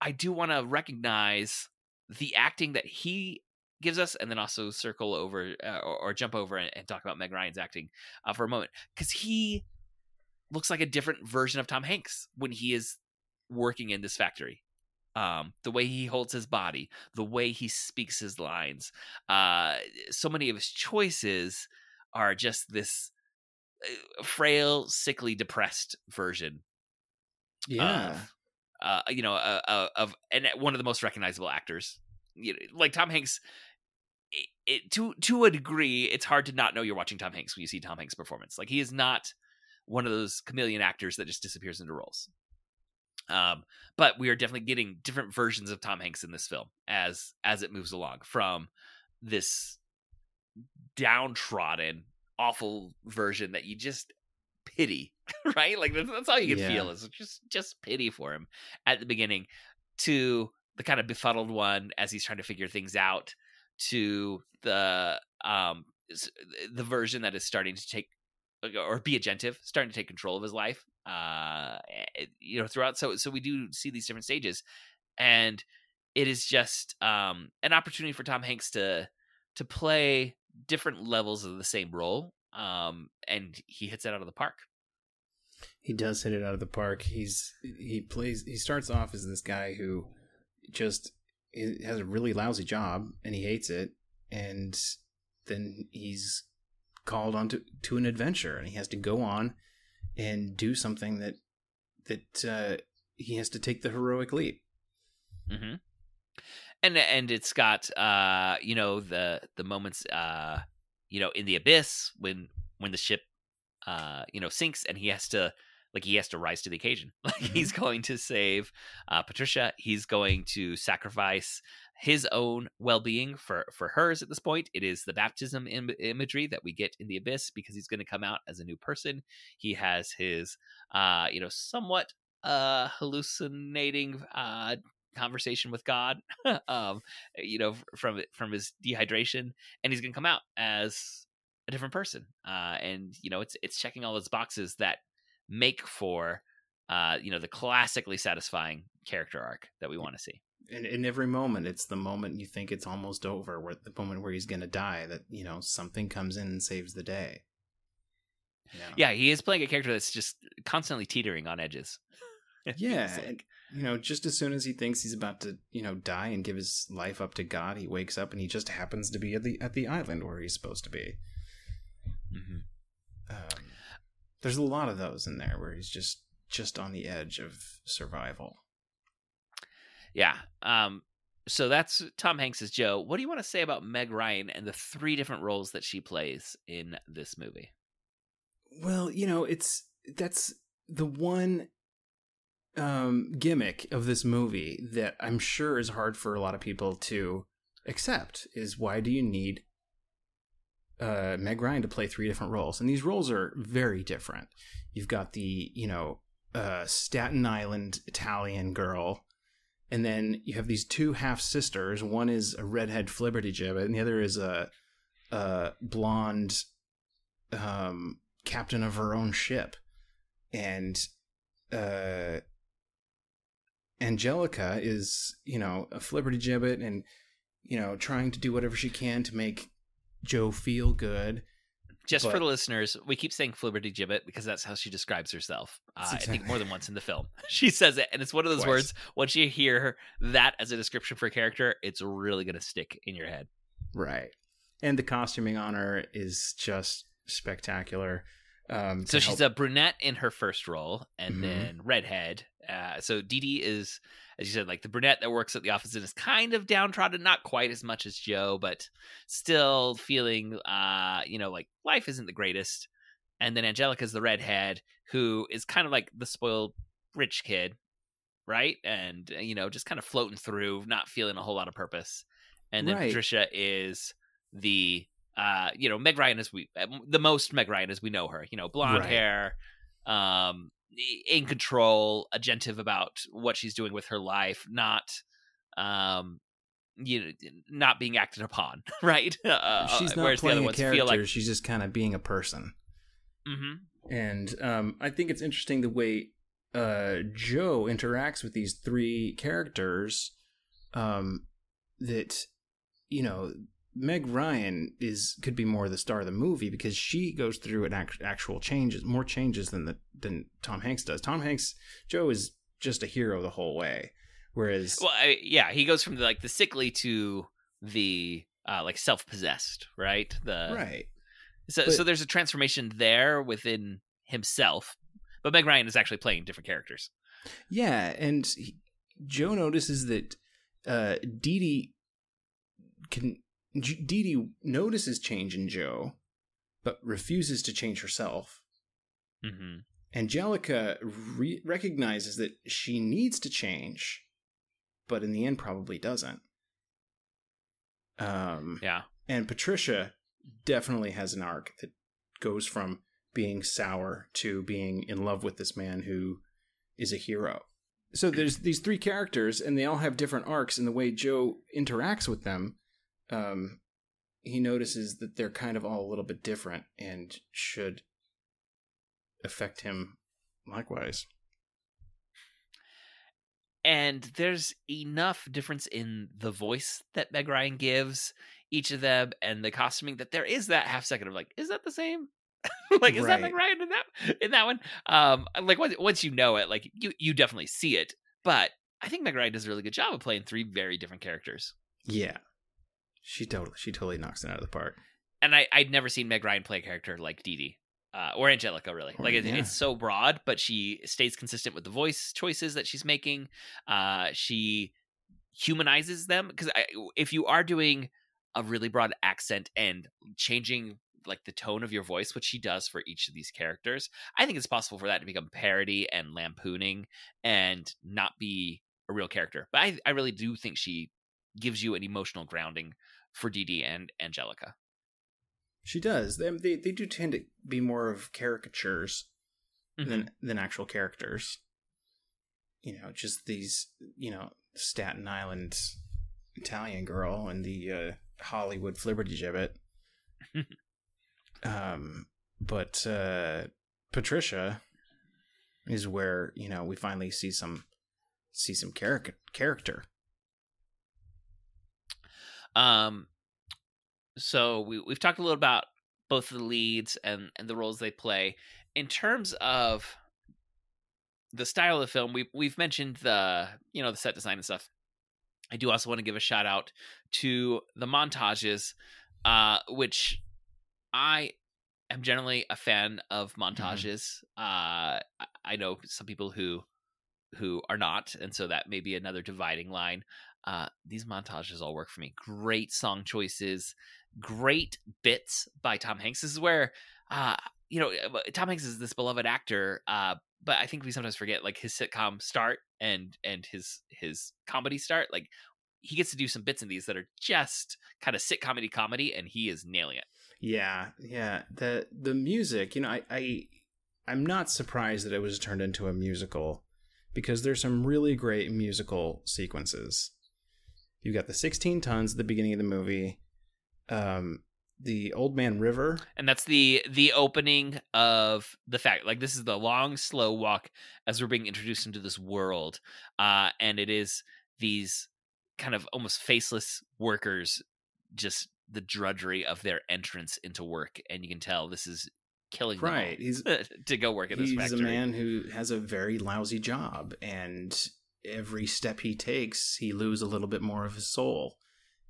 Speaker 2: i do want to recognize the acting that he gives us, and then also circle over uh, or, or jump over and, and talk about Meg Ryan's acting uh, for a moment because he looks like a different version of Tom Hanks when he is working in this factory. Um, the way he holds his body, the way he speaks his lines, uh, so many of his choices are just this uh, frail, sickly, depressed version
Speaker 3: Yeah.
Speaker 2: of, uh, you know, uh, uh, of and one of the most recognizable actors. You know, like Tom Hanks. It, it, to to a degree, it's hard to not know you're watching Tom Hanks when you see Tom Hanks' performance. Like he is not one of those chameleon actors that just disappears into roles. Um, but we are definitely getting different versions of Tom Hanks in this film as as it moves along from this downtrodden, awful version that you just pity, right? Like that's, that's all you can
Speaker 3: Yeah.
Speaker 2: feel is just just pity for him at the beginning, to the kind of befuddled one as he's trying to figure things out, to the um the version that is starting to take or be agentive, starting to take control of his life. Uh, eh, you know, throughout. So so we do see these different stages, and it is just um an opportunity for Tom Hanks to to play different levels of the same role um, and he hits it out of the park.
Speaker 3: He does hit it out of the park. He's he plays. He starts off as this guy who just has a really lousy job and he hates it, and then he's called on to, to an adventure and he has to go on and do something that that uh, he has to take the heroic leap.
Speaker 2: Mm-hmm. And and it's got uh you know the the moments uh you know in the abyss when when the ship uh you know sinks and he has to like he has to rise to the occasion like mm-hmm. he's going to save uh patricia he's going to sacrifice his own well-being for for hers at this point. It is the baptism Im- imagery that we get in the abyss because he's going to come out as a new person. He has his uh you know somewhat uh hallucinating uh conversation with god um you know from from his dehydration and he's going to come out as a different person uh and you know it's it's checking all those boxes that make for uh you know the classically satisfying character arc that we want to see
Speaker 3: in, in every moment it's the moment you think it's almost over where the moment where he's going to die that you know something comes in and saves the day
Speaker 2: yeah. yeah he is playing a character that's just constantly teetering on edges
Speaker 3: yeah like. you know just as soon as he thinks he's about to you know die and give his life up to god he wakes up and he just happens to be at the at the island where he's supposed to be mm-hmm. um, there's a lot of those in there where he's just just on the edge of survival
Speaker 2: yeah. Um, so that's Tom Hanks as Joe. What do you want to say about Meg Ryan and the three different roles that she plays in this movie?
Speaker 3: Well, you know, it's that's the one um, gimmick of this movie that I'm sure is hard for a lot of people to accept is why do you need uh, Meg Ryan to play three different roles? And these roles are very different. You've got the, you know, uh, Staten Island Italian girl and then you have these two half sisters. One is a redhead flibbertigibbet, and the other is a, a blonde um, captain of her own ship. And uh, Angelica is, you know, a flibbertigibbet and, you know, trying to do whatever she can to make Joe feel good.
Speaker 2: Just but, for the listeners, we keep saying flibbertigibbet because that's how she describes herself. Uh, exactly. I think more than once in the film, she says it, and it's one of those Twice. words. Once you hear that as a description for a character, it's really going to stick in your head.
Speaker 3: Right, and the costuming on her is just spectacular.
Speaker 2: Um, so she's help... a brunette in her first role, and mm-hmm. then redhead. Uh, so Dede is as you said, like the brunette that works at the office and is kind of downtrodden, not quite as much as Joe, but still feeling, uh, you know, like life isn't the greatest. And then Angelica's the redhead who is kind of like the spoiled rich kid, right? And uh, you know, just kind of floating through, not feeling a whole lot of purpose. And then right. Patricia is the uh, you know, Meg Ryan as we uh, the most Meg Ryan as we know her, you know, blonde right. hair, um, in control, agentive about what she's doing with her life, not um you know, not being acted upon, right?
Speaker 3: Uh, she's not playing a character. Like... She's just kind of being a person.
Speaker 2: Mm-hmm.
Speaker 3: And um, I think it's interesting the way uh, Joe interacts with these three characters. Um, that you know Meg Ryan is could be more the star of the movie because she goes through an act, actual changes, more changes than the than Tom Hanks does. Tom Hanks, Joe is just a hero the whole way, whereas
Speaker 2: well, I, yeah, he goes from the, like the sickly to the uh, like self possessed, right? The
Speaker 3: right.
Speaker 2: So but, so there's a transformation there within himself, but Meg Ryan is actually playing different characters.
Speaker 3: Yeah, and he, Joe notices that uh, Dede can Dede notices change in Joe, but refuses to change herself.
Speaker 2: Mm-hmm.
Speaker 3: Angelica re- recognizes that she needs to change, but in the end, probably doesn't. Um,
Speaker 2: yeah.
Speaker 3: And Patricia definitely has an arc that goes from being sour to being in love with this man who is a hero. So there's these three characters, and they all have different arcs, and the way Joe interacts with them um, he notices that they're kind of all a little bit different and should affect him likewise.
Speaker 2: And there's enough difference in the voice that Meg Ryan gives each of them and the costuming that there is that half second of like, is that the same? like is that
Speaker 3: Right.
Speaker 2: Meg Ryan in that in that one? Um, like once once you know it, like you you definitely see it. But I think Meg Ryan does a really good job of playing three very different characters.
Speaker 3: Yeah, she totally she totally knocks it out of the park.
Speaker 2: And I I'd never seen Meg Ryan play a character like Dede. Uh, or Angelica, really.
Speaker 3: Or-
Speaker 2: Like it,
Speaker 3: yeah.
Speaker 2: it's so broad, but she stays consistent with the voice choices that she's making. Uh, she humanizes them because if you are doing a really broad accent and changing like the tone of your voice, which she does for each of these characters, I think it's possible for that to become parody and lampooning and not be a real character. But I, I really do think she gives you an emotional grounding for Dede and Angelica.
Speaker 3: She does. They they, they do tend to be more of caricatures
Speaker 2: Mhm.
Speaker 3: than than actual characters. You know, just these you know Staten Island Italian girl and the uh, Hollywood flibberty gibbet. um, but uh, Patricia is where you know we finally see some see some charac- character.
Speaker 2: Um, so we we've talked a little about both the leads and and the roles they play. In terms of the style of the film, we've we've mentioned the you know the set design and stuff. I do also want to give a shout out to the montages, uh, which I am generally a fan of montages. Uh, I- I know some people who who are not, and so that may be another dividing line. Uh, these montages all work for me. Great song choices, great bits by Tom Hanks. This is where, uh, you know, Tom Hanks is this beloved actor, uh, but I think we sometimes forget like his sitcom start and and his his comedy start. Like he gets to do some bits in these that are just kind of sitcomedy comedy, and he is nailing it.
Speaker 3: Yeah, yeah. The the music, you know, I, I I'm not surprised that it was turned into a musical because there's some really great musical sequences. You got the 16 tons at the beginning of the movie. Um the Old Man River.
Speaker 2: and that's the the opening of the fact like this is the long slow walk as we're being introduced into this world uh and it is these kind of almost faceless workers just the drudgery of their entrance into work and you can tell this is killing
Speaker 3: Right. He's
Speaker 2: to go work at this
Speaker 3: he's
Speaker 2: factory
Speaker 3: a man who has a very lousy job and every step he takes he loses a little bit more of his soul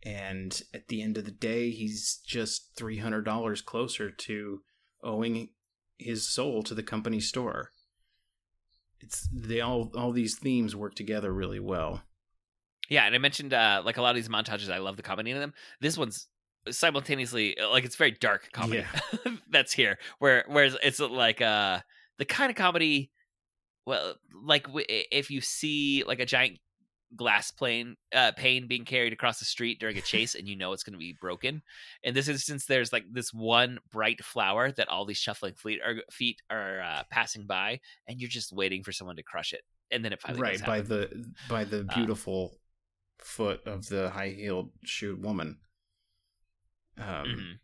Speaker 3: and at the end of the day he's just $300 closer to owing his soul to the company store it's they all all these themes work together really well
Speaker 2: Yeah, and I mentioned uh like a lot of these montages, I love the comedy in them. This one's simultaneously like it's very dark comedy that's here. Where whereas it's like uh the kind of comedy well like w- if you see like a giant glass plane uh pane being carried across the street during a chase and you know it's going to be broken in this instance there's like this one bright flower that all these shuffling fleet are, feet are uh, passing by and you're just waiting for someone to crush it and then it finally
Speaker 3: right by the by the
Speaker 2: Uh,
Speaker 3: beautiful foot of the high-heeled shoe woman um
Speaker 2: Mhm.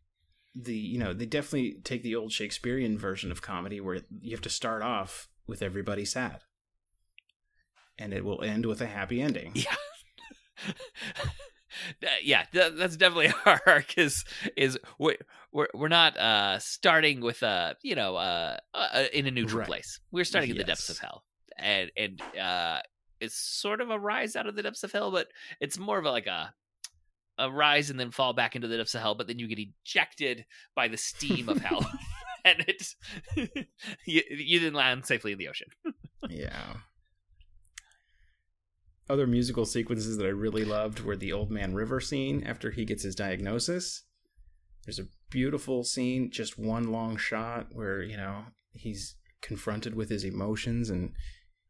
Speaker 3: the you know they definitely take the old Shakespearean version of comedy where you have to start off with everybody sad, and it will end with a happy ending.
Speaker 2: Yeah. Yeah, that's definitely our arc. Is is we're we're, we're not uh, starting with a you know uh, uh, in a neutral
Speaker 3: Right.
Speaker 2: place. We're starting in the depths of hell, and and uh, it's sort of a rise out of the depths of hell, but it's more of a, like a a rise and then fall back into the depths of hell. But then you get ejected by the steam of hell, and it's you, you then land safely in the ocean.
Speaker 3: yeah. Other musical sequences that I really loved were the Old Man River scene after he gets his diagnosis. There's a beautiful scene, just one long shot where, you know, he's confronted with his emotions and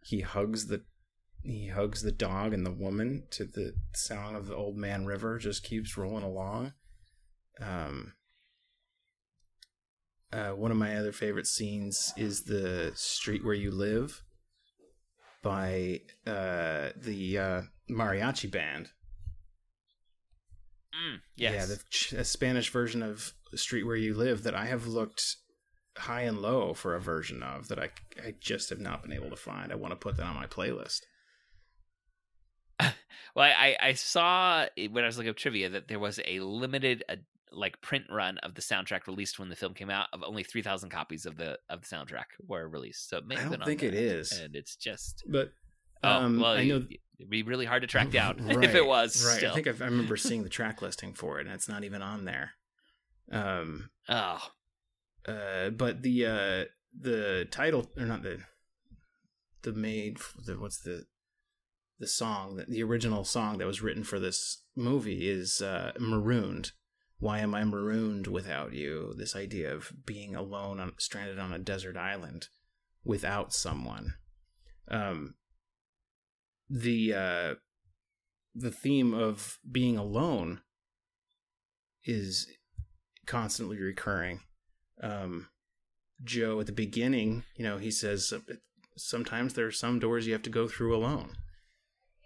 Speaker 3: he hugs the he hugs the dog and the woman to the sound of the Old Man River just keeps rolling along. Um uh, one of my other favorite scenes is the street where you live by uh, the uh, mariachi band.
Speaker 2: Mm, yes.
Speaker 3: Yeah, the ch- Spanish version of Street Where You Live that I have looked high and low for a version of that I, I just have not been able to find. I want to put that on my playlist.
Speaker 2: Well, I, I saw when I was looking up trivia that there was a limited, like print run of the soundtrack released when the film came out of only 3000 copies of the of the soundtrack were released so it may
Speaker 3: I
Speaker 2: have
Speaker 3: don't
Speaker 2: been
Speaker 3: think it
Speaker 2: and it's just
Speaker 3: But
Speaker 2: oh
Speaker 3: um,
Speaker 2: well
Speaker 3: I know
Speaker 2: it'd be really hard to track down if it was
Speaker 3: right.
Speaker 2: still.
Speaker 3: I think I've, I remember seeing the track listing for it, and it's not even on there. Um,
Speaker 2: oh
Speaker 3: uh, but the uh, the title or not the the made the what's the the song that the original song that was written for this movie is uh, marooned. Why am I marooned without you? This idea of being alone, on, stranded on a desert island, without someone. Um, the uh, the theme of being alone is constantly recurring. Um, Joe at the beginning, you know, he says sometimes there are some doors you have to go through alone.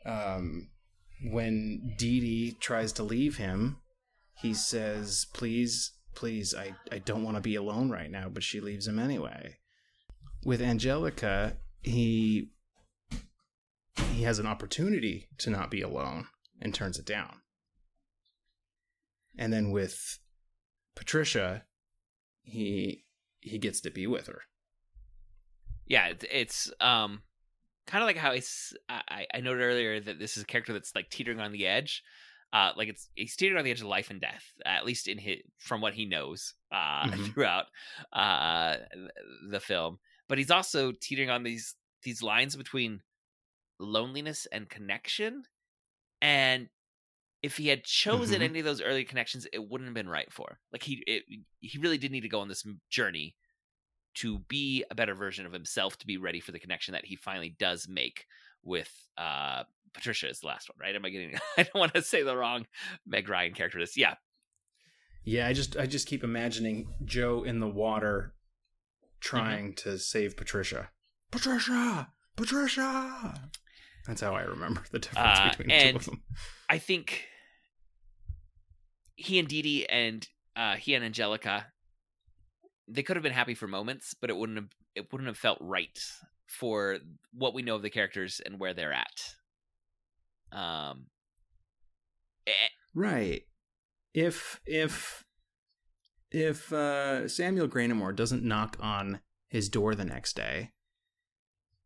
Speaker 3: Um, when Dede tries to leave him, he says, "Please, please, I I don't want to be alone right now," but she leaves him anyway. With Angelica, he he has an opportunity to not be alone and turns it down. And then with Patricia, he he gets to be with her.
Speaker 2: yeah it's, um kind of like how it's I, I noted earlier that this is a character that's like teetering on the edge uh like it's he's teetering on the edge of life and death at least in his from what he knows uh
Speaker 3: Mhm.
Speaker 2: throughout uh the film but he's also teetering on these these lines between loneliness and connection and if he had chosen
Speaker 3: Mhm.
Speaker 2: any of those early connections it wouldn't have been right for him. like he it, he really did need to go on this journey to be a better version of himself to be ready for the connection that he finally does make with uh Patricia is the last one, right? Am I getting I don't want to say the wrong Meg Ryan character this. Yeah.
Speaker 3: Yeah, I just I just keep imagining Joe in the water trying to save Patricia. Patricia, Patricia. That's how I remember the difference
Speaker 2: Uh,
Speaker 3: between the two of them.
Speaker 2: I think he and Dede and uh he and Angelica they could have been happy for moments, but it wouldn't have it wouldn't have felt right for what we know of the characters and where they're at. Um eh,
Speaker 3: Right. If if if uh, Samuel Graynamore doesn't knock on his door the next day,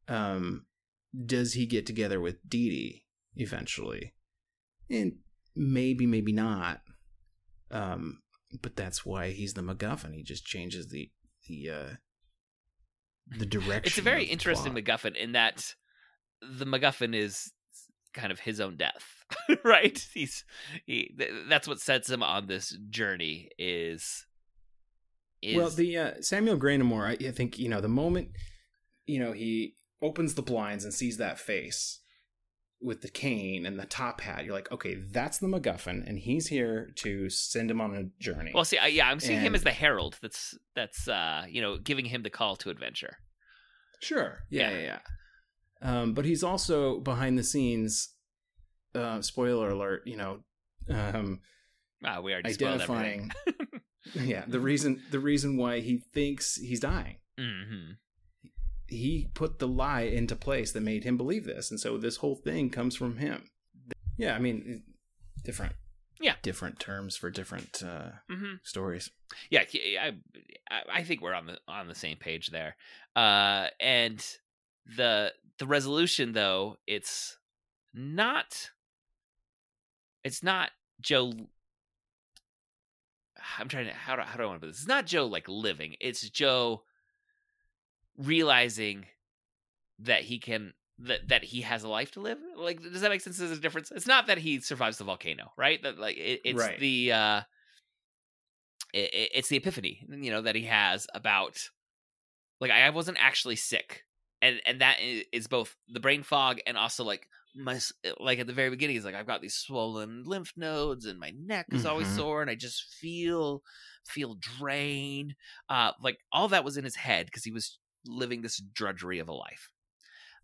Speaker 3: um, does he get together with Dede eventually? And maybe, maybe not. Um, but that's why he's the MacGuffin. He just changes the the uh, the direction.
Speaker 2: it's a very interesting
Speaker 3: plot.
Speaker 2: MacGuffin in that the MacGuffin is kind of his own death, right? He's he. th- That's what sets him on this journey. Is is
Speaker 3: Well, the uh, Samuel Graynamore, I, I think you know the moment you know he opens the blinds and sees that face with the cane and the top hat. You're like, okay, that's the MacGuffin, and he's here to send him on a journey.
Speaker 2: well, see, I, yeah, I'm seeing him as the herald. That's that's uh, you know, giving him the call to adventure.
Speaker 3: sure, yeah,
Speaker 2: Yeah.
Speaker 3: yeah, yeah. Um, but he's also behind the scenes. Uh, spoiler alert! You know, um,
Speaker 2: Ah, we are
Speaker 3: identifying. yeah, the reason the reason why he thinks he's dying.
Speaker 2: hmm
Speaker 3: he put the lie into place that made him believe this. And so this whole thing comes from him. Yeah i mean different.
Speaker 2: Yeah.
Speaker 3: different terms for different uh
Speaker 2: hmm
Speaker 3: stories.
Speaker 2: Yeah I, I I think we're on the on the same page there. Uh and the the resolution though it's not it's not joe i'm trying to how do, how do i want to put this? It's not joe like living. It's joe realizing that he can that that he has a life to live like does that make sense there's a difference it's not that he survives the volcano right that like it, it's
Speaker 3: Right.
Speaker 2: the uh it, it- it's the epiphany you know that he has about like I wasn't actually sick, and and that is both the brain fog and also like my like at the very beginning he's like I've got these swollen lymph nodes and my neck is always
Speaker 3: Mhm.
Speaker 2: sore and I just feel feel drained. Uh, like all that was in his head because he was living this drudgery of a life.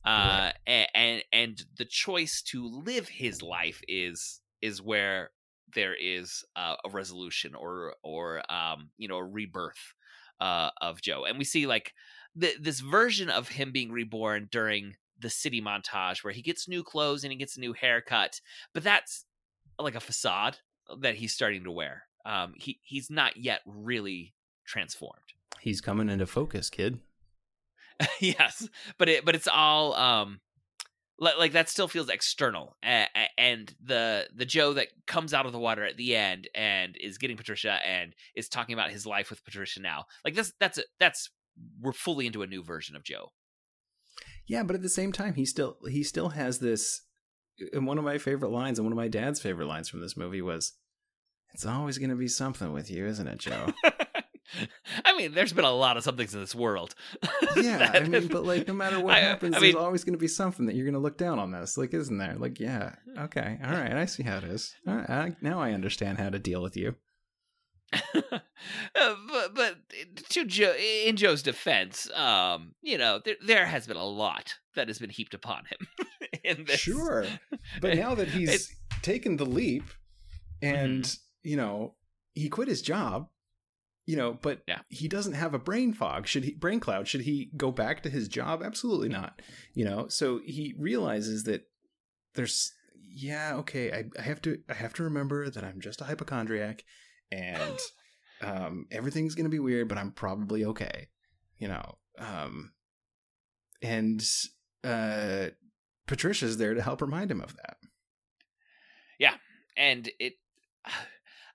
Speaker 2: Uh, a- and and the choice to live his life is is where there is uh, a resolution or or um you know a rebirth uh of Joe and we see like th- this version of him being reborn during the city montage where he gets new clothes and he gets a new haircut but that's like a facade that he's starting to wear um, he he's not yet really transformed.
Speaker 3: He's coming into focus, kid.
Speaker 2: yes, but it but it's all um like, like that still feels external and the the joe that comes out of the water at the end and is getting patricia and is talking about his life with patricia now like that's that's that's we're fully into a new version of joe.
Speaker 3: Yeah but at the same time he still he still has this and one of my favorite lines and one of my dad's favorite lines from this movie was it's always going to be something with you isn't it joe
Speaker 2: I mean, there's been a lot of somethings in this world.
Speaker 3: yeah, I mean, but like, no matter what I, happens, I mean, there's always going to be something that you're going to look down on this. Like, isn't there? Like, yeah, okay, all right, I see how it is. All right, I, now I understand how to deal with you.
Speaker 2: uh, but, but to Joe, in Joe's defense, um, you know, there there has been a lot that has been heaped upon him. in this.
Speaker 3: Sure, but now that he's it, taken the leap, and mm-hmm. you know, he quit his job you know but yeah. he doesn't have a brain fog. Should he brain cloud should he go back to his job? Absolutely not you know? So he realizes that there's yeah okay I, I have to i have to remember that i'm just a hypochondriac and um everything's gonna be weird but i'm probably okay you know? Um and uh patricia's there to help remind him of that.
Speaker 2: Yeah and it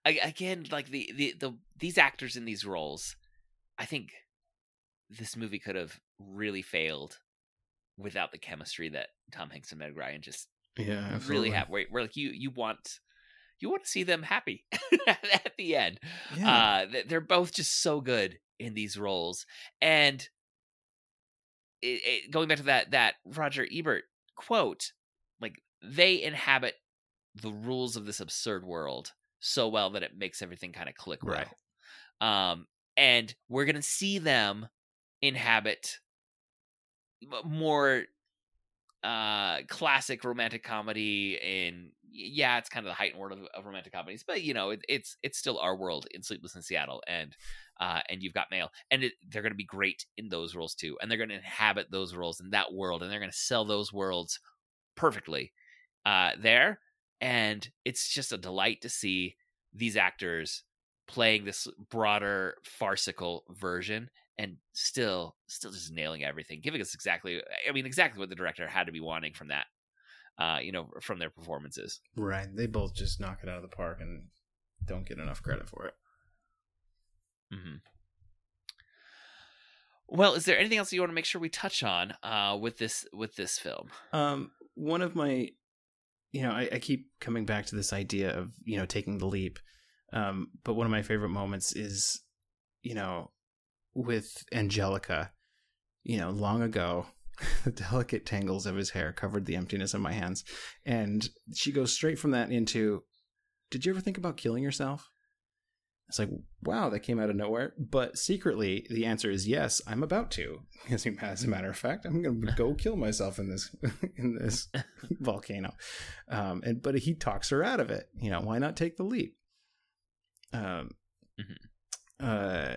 Speaker 2: again like the, the the these actors in these roles i think this movie could have really failed without the chemistry that tom hanks and meg ryan just
Speaker 3: yeah
Speaker 2: absolutely. really have where, where like you you want you want to see them happy at the end yeah. uh they're both just so good in these roles and it, it, going back to that that roger ebert quote like they inhabit the rules of this absurd world so well that it makes everything kind of click right. Um, and we're gonna see them inhabit more uh classic romantic comedy in yeah it's kind of the heightened world of, of romantic comedies but you know it, it's it's still our world in sleepless in seattle and uh and you've got mail and it, they're going to be great in those roles too and they're going to inhabit those roles in that world and they're going to sell those worlds perfectly uh there and it's just a delight to see these actors playing this broader farcical version and still still just nailing everything giving us exactly i mean exactly what the director had to be wanting from that uh you know from their performances.
Speaker 3: Right they both just knock it out of the park and don't get enough credit for it.
Speaker 2: Mm-hmm. well is there anything else you want to make sure we touch on uh with this with this film?
Speaker 3: Um one of my you know, I, I, keep coming back to this idea of you know taking the leap. Um, but one of my favorite moments is, you know, with Angelica. You know, long ago, the delicate tangles of his hair covered the emptiness of my hands, and she goes straight from that into, "Did you ever think about killing yourself?" It's like, wow, that came out of nowhere. But secretly, the answer is yes. I'm about to. As a matter of fact, I'm going to go kill myself in this in this volcano. Um, and but he talks her out of it. You know, why not take the leap? Um, mm-hmm. uh,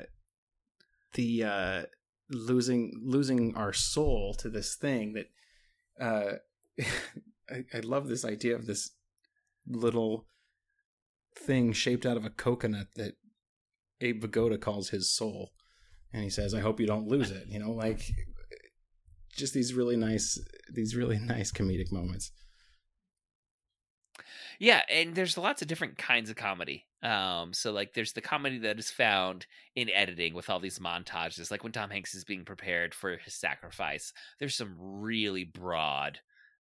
Speaker 3: the uh, losing losing our soul to this thing that uh, I, I love this idea of this little thing shaped out of a coconut that Abe Vigoda calls his soul. And he says, I hope you don't lose it. You know, like just these really nice these really nice comedic moments.
Speaker 2: Yeah, and there's lots of different kinds of comedy. Um, so like there's the comedy that is found in editing with all these montages, like when Tom Hanks is being prepared for his sacrifice. There's some really broad,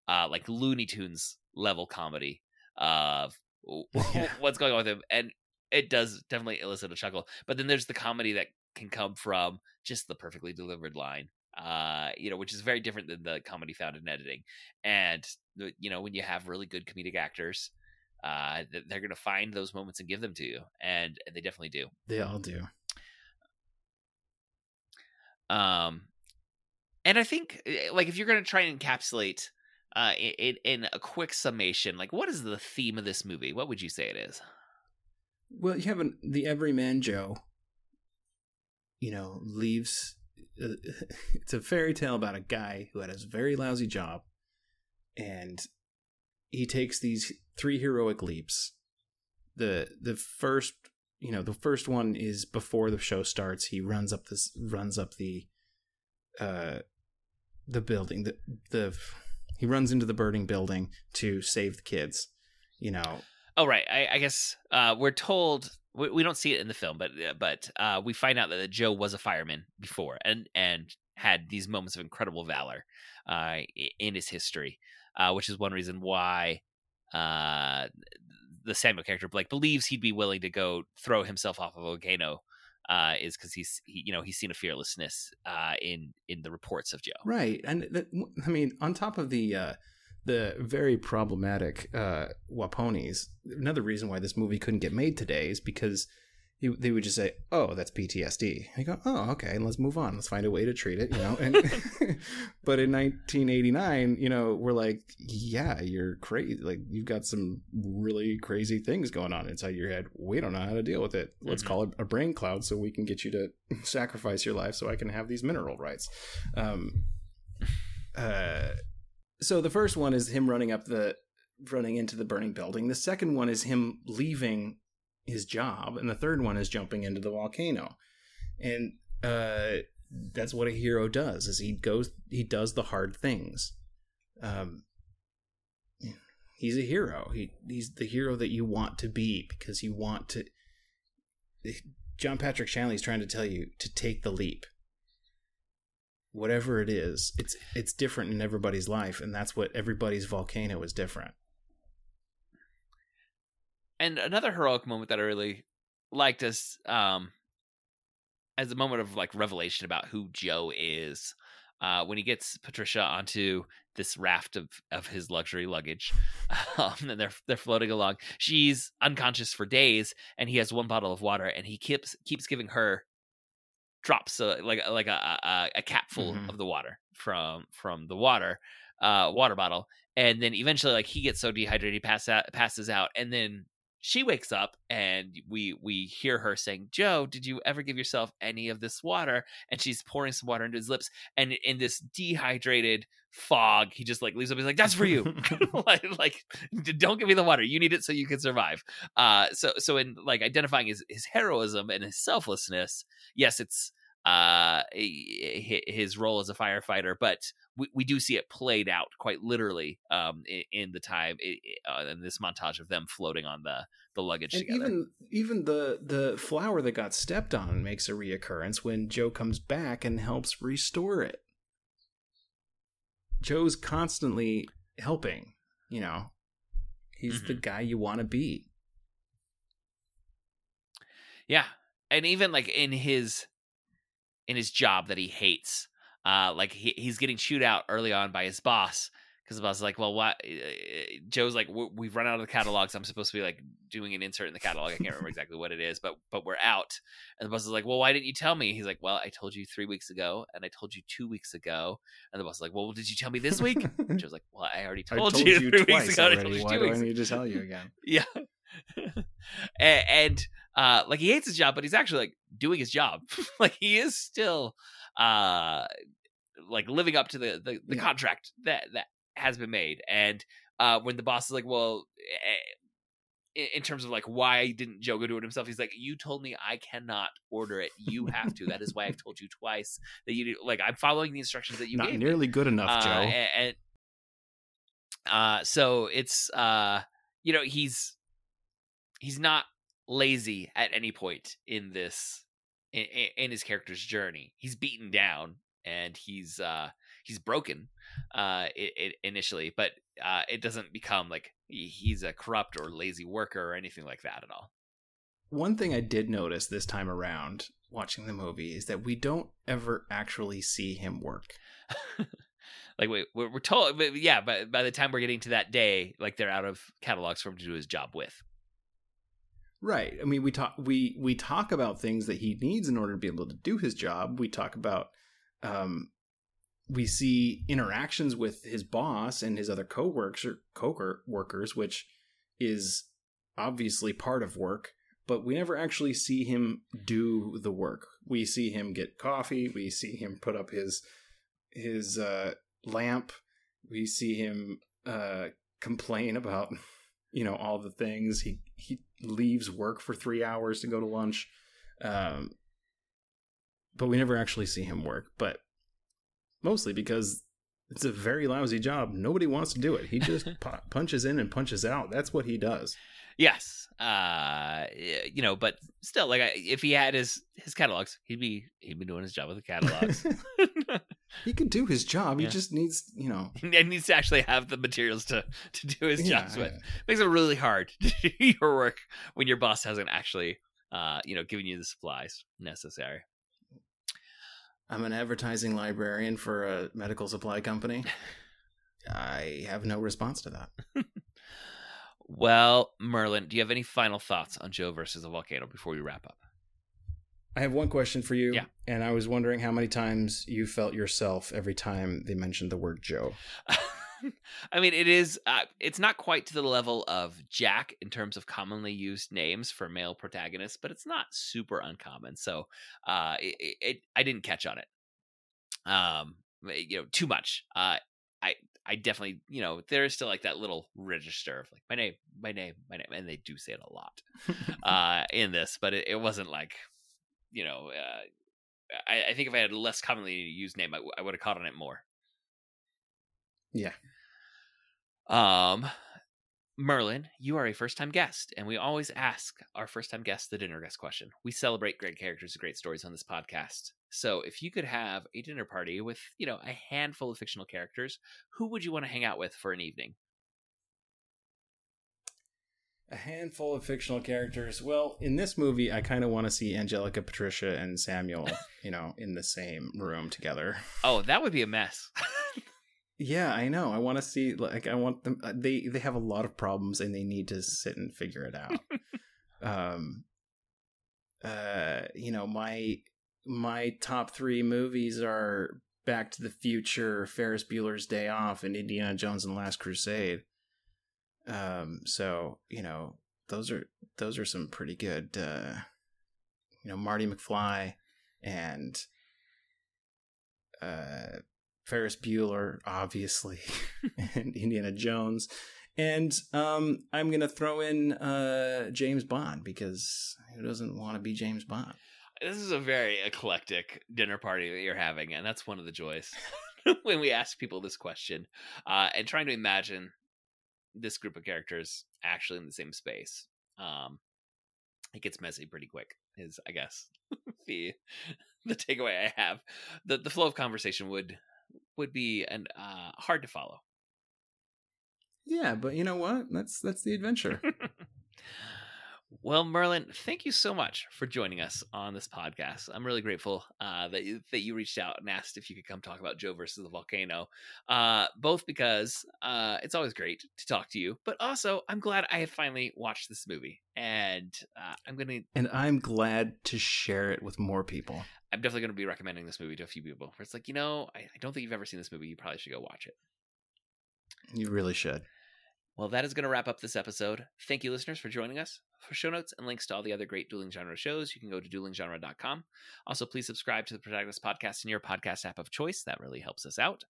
Speaker 2: uh, like Looney Tunes level comedy of yeah. what's going on with him, and it does definitely elicit a chuckle. But then there's the comedy that can come from just the perfectly delivered line, uh, you know, which is very different than the comedy found in editing. And you know, when you have really good comedic actors, uh, they're going to find those moments and give them to you, and, and they definitely do.
Speaker 3: They all do.
Speaker 2: Um, and I think eh, like if you're going to try and encapsulate uh, in, in a quick summation, like what is the theme of this movie? What would you say it is?
Speaker 3: Well, you have an, the everyman Joe. You know, leaves. Uh, it's a fairy tale about a guy who had a very lousy job, and he takes these three heroic leaps. the The first you know, the first one is before the show starts. He runs up this, runs up the, uh, the building. The the he runs into the burning building to save the kids. You know.
Speaker 2: Oh right, I, I guess uh, we're told we, we, don't see it in the film, but uh, but uh, we find out that Joe was a fireman before and and had these moments of incredible valor uh, in his history, uh, which is one reason why uh, the Samuel character Blake believes he'd be willing to go throw himself off a volcano is because he's he, you know he's seen a fearlessness in in the reports of Joe.
Speaker 3: Right, and that, I mean, on top of the the very problematic uh, Waponis, another reason why this movie couldn't get made today is because he, they would just say, "Oh, that's PTSD." I go, "Oh, okay, and let's move on. Let's find a way to treat it." You know. And but in 1989, you know, we're like, "Yeah, you're crazy. Like you've got some really crazy things going on inside your head. We don't know how to deal with it. Let's mm-hmm. call it a brain cloud so we can get you to sacrifice your life so I can have these mineral rights." Um. Uh. So the first one is him running up the running into the burning building. The second one is him leaving his job, and the third one is jumping into the volcano. And uh, that's what a hero does: is he goes, he does the hard things. Um, he's a hero. He he's the hero that you want to be because you want to. John Patrick Shanley is trying to tell you to take the leap. Whatever it is, it's it's different in everybody's life, and that's what everybody's volcano is different
Speaker 2: and another heroic moment that I really liked as um as a moment of like revelation about who Joe is. Uh, when he gets Patricia onto this raft of, of his luxury luggage, um, and they're they're floating along. She's unconscious for days, and he has one bottle of water, and he keeps keeps giving her drops uh, like like a, a, a cap full mm-hmm. of the water from from the water uh, water bottle, and then eventually like he gets so dehydrated he passes out, passes out, and then she wakes up and we we hear her saying joe did you ever give yourself any of this water and she's pouring some water into his lips and in this dehydrated fog. He just like leaves up. He's like that's for you. Like, like don't give me the water. You need it so you can survive. Uh so so in like identifying his his heroism and his selflessness yes it's uh his role as a firefighter but we, we do see it played out quite literally um, in, in the time uh, in this montage of them floating on the the luggage
Speaker 3: and
Speaker 2: together.
Speaker 3: Even even the the flower that got stepped on makes a reoccurrence when Joe comes back and helps restore it. Joe's constantly helping. You know, he's mm-hmm. the guy you want to be.
Speaker 2: Yeah, and even like in his in his job that he hates uh, like he, he's getting chewed out early on by his boss because the boss is like, well, what? Eh, eh, Joe's like, we've run out of the catalogs. I'm supposed to be like doing an insert in the catalog. I can't remember exactly what it is, but but we're out. And the boss is like, well, why didn't you tell me? He's like, well, I told you three weeks ago, and I told you two weeks ago. And the boss is like, well, did you tell me this week? And Joe's like, well, I already told, I told you, you three weeks ago.
Speaker 3: Already. I told you Why do I need to tell you again?
Speaker 2: yeah. and, and uh, like he hates his job, but he's actually like doing his job. like he is still uh like living up to the the, the yeah. contract that that has been made and uh when the boss is like well eh, in terms of like why didn't Joe go do it himself? He's like, you told me I cannot order it. You have to. that is why I've told you twice that you do. Like I'm following the instructions that you gave
Speaker 3: not
Speaker 2: gave
Speaker 3: nearly
Speaker 2: me.
Speaker 3: good enough, uh, Joe.
Speaker 2: And, and uh, so it's uh, you know, he's he's not lazy at any point in this in, in his character's journey. He's beaten down and he's uh he's broken uh it, it initially but uh it doesn't become like he's a corrupt or lazy worker or anything like that at all.
Speaker 3: One thing i did notice this time around watching the movie is that we don't ever actually see him work.
Speaker 2: Like we, we're, we're told but yeah but by the time we're getting to that day like they're out of catalogs for him to do his job with.
Speaker 3: Right i mean we talk we we talk about things that he needs in order to be able to do his job. We talk about um, we see interactions with his boss and his other co-workers, co-workers, which is obviously part of work, but we never actually see him do the work. We see him get coffee. We see him put up his his uh, lamp. We see him uh, complain about you know all the things. He he leaves work for three hours to go to lunch, um, but we never actually see him work. But mostly because it's a very lousy job. Nobody wants to do it. He just pu- punches in and punches out. That's what he does.
Speaker 2: Yes, uh, you know, but still, like, if he had his his catalogs, he'd be he'd be doing his job with the catalogs.
Speaker 3: he could do his job.
Speaker 2: Yeah.
Speaker 3: He just needs, you know,
Speaker 2: he needs to actually have the materials to to do his
Speaker 3: yeah,
Speaker 2: jobs with. Makes it really hard to do your work when your boss hasn't actually, uh, you know, given you the supplies necessary.
Speaker 3: I'm an advertising librarian for a medical supply company. I have no response to that.
Speaker 2: Well, Merlin, do you have any final thoughts on Joe versus the volcano before we wrap up?
Speaker 3: I have one question for you.
Speaker 2: Yeah.
Speaker 3: And I was wondering how many times you felt yourself every time they mentioned the word Joe.
Speaker 2: I mean, it is. Uh, it's not quite to the level of Jack in terms of commonly used names for male protagonists, but it's not super uncommon. So, uh, it, it, I didn't catch on it. Um, you know, too much. Uh, I I definitely, you know, there is still like that little register of like my name, my name, my name, and they do say it a lot uh, in this, but it, it wasn't like, you know, uh, I, I think if I had a less commonly used name, I, w- I would have caught on it more.
Speaker 3: yeah.
Speaker 2: Um, Merlin, you are a first time guest, and we always ask our first time guests the dinner guest question. We celebrate great characters and great stories on this podcast. So if you could have a dinner party with, you know, a handful of fictional characters, who would you want to hang out with for an evening?
Speaker 3: A handful of fictional characters. Well, in this movie, I kind of want to see Angelica, Patricia, and Samuel, you know, in the same room together.
Speaker 2: Oh, that would be a mess.
Speaker 3: Yeah, I know. I want to see like I want them uh, they they have a lot of problems and they need to sit and figure it out. um uh you know, my my top 3 movies are Back to the Future, Ferris Bueller's Day Off and Indiana Jones and the Last Crusade. Um so, you know, those are those are some pretty good uh you know, Marty McFly and uh Ferris Bueller, obviously, and Indiana Jones. And um, I'm gonna throw in uh, James Bond because who doesn't want to be James Bond?
Speaker 2: this is a very eclectic dinner party that you're having, and that's one of the joys when we ask people this question uh, and trying to imagine this group of characters actually in the same space. Um, it gets messy pretty quick. Is I guess the the takeaway I have. the The flow of conversation would would be and uh, hard to follow.
Speaker 3: Yeah, but you know what? That's that's the adventure.
Speaker 2: Well, Merlin, thank you so much for joining us on this podcast. I'm really grateful uh, that you, that you reached out and asked if you could come talk about Joe versus the volcano. Uh, both because uh, it's always great to talk to you, but also I'm glad I have finally watched this movie, and uh, I'm gonna
Speaker 3: and I'm glad to share it with more people.
Speaker 2: I'm definitely gonna be recommending this movie to a few people. Where it's like, you know, I, I don't think you've ever seen this movie. You probably should go watch it.
Speaker 3: You really should.
Speaker 2: Well, that is going to wrap up this episode. Thank you, listeners, for joining us. For show notes and links to all the other great dueling genre shows, you can go to duelinggenre.com. Also, please subscribe to the Protagonist Podcast in your podcast app of choice. That really helps us out.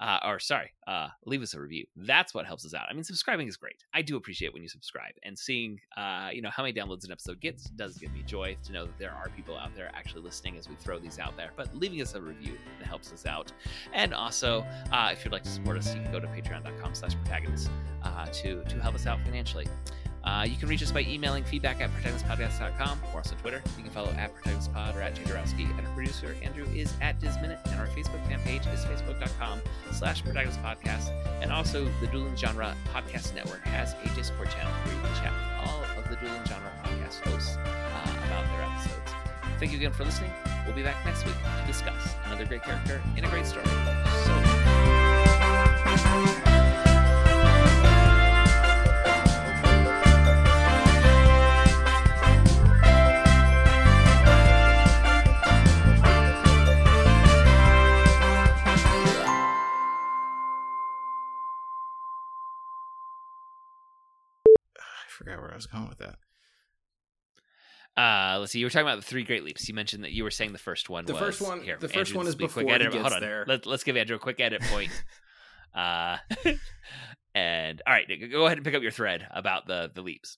Speaker 2: Uh, or, sorry, uh, leave us a review. That's what helps us out. I mean, subscribing is great. I do appreciate when you subscribe. And seeing, uh, you know, how many downloads an episode gets does give me joy to know that there are people out there actually listening as we throw these out there. But leaving us a review that helps us out. And also, uh, if you'd like to support us, you can go to patreon.com slash protagonist uh, to, to help us out financially. Uh, you can reach us by emailing feedback at protagonistpodcast.com or also Twitter. You can follow at protagonistpod or at Jadorowski. And our producer, Andrew, is at Disminute. And our Facebook fan page is facebook.com slash protagonistpodcast. And also, the Dueling Genre Podcast Network has a Discord channel where you can chat with all of the Dueling Genre podcast hosts uh, about their episodes. Thank you again for listening. We'll be back next week to discuss another great character in a great story. So,
Speaker 3: was going with that.
Speaker 2: Uh, let's see. You were talking about the three great leaps. You mentioned that you were saying the first one.
Speaker 3: Was The
Speaker 2: was,
Speaker 3: first one-
Speaker 2: Here,
Speaker 3: the first
Speaker 2: Andrew,
Speaker 3: one is
Speaker 2: will be a quick
Speaker 3: before he
Speaker 2: edit.
Speaker 3: gets
Speaker 2: Hold on.
Speaker 3: there.
Speaker 2: Let, let's give Andrew a quick edit point. uh, And all right, go ahead and pick up your thread about the the leaps.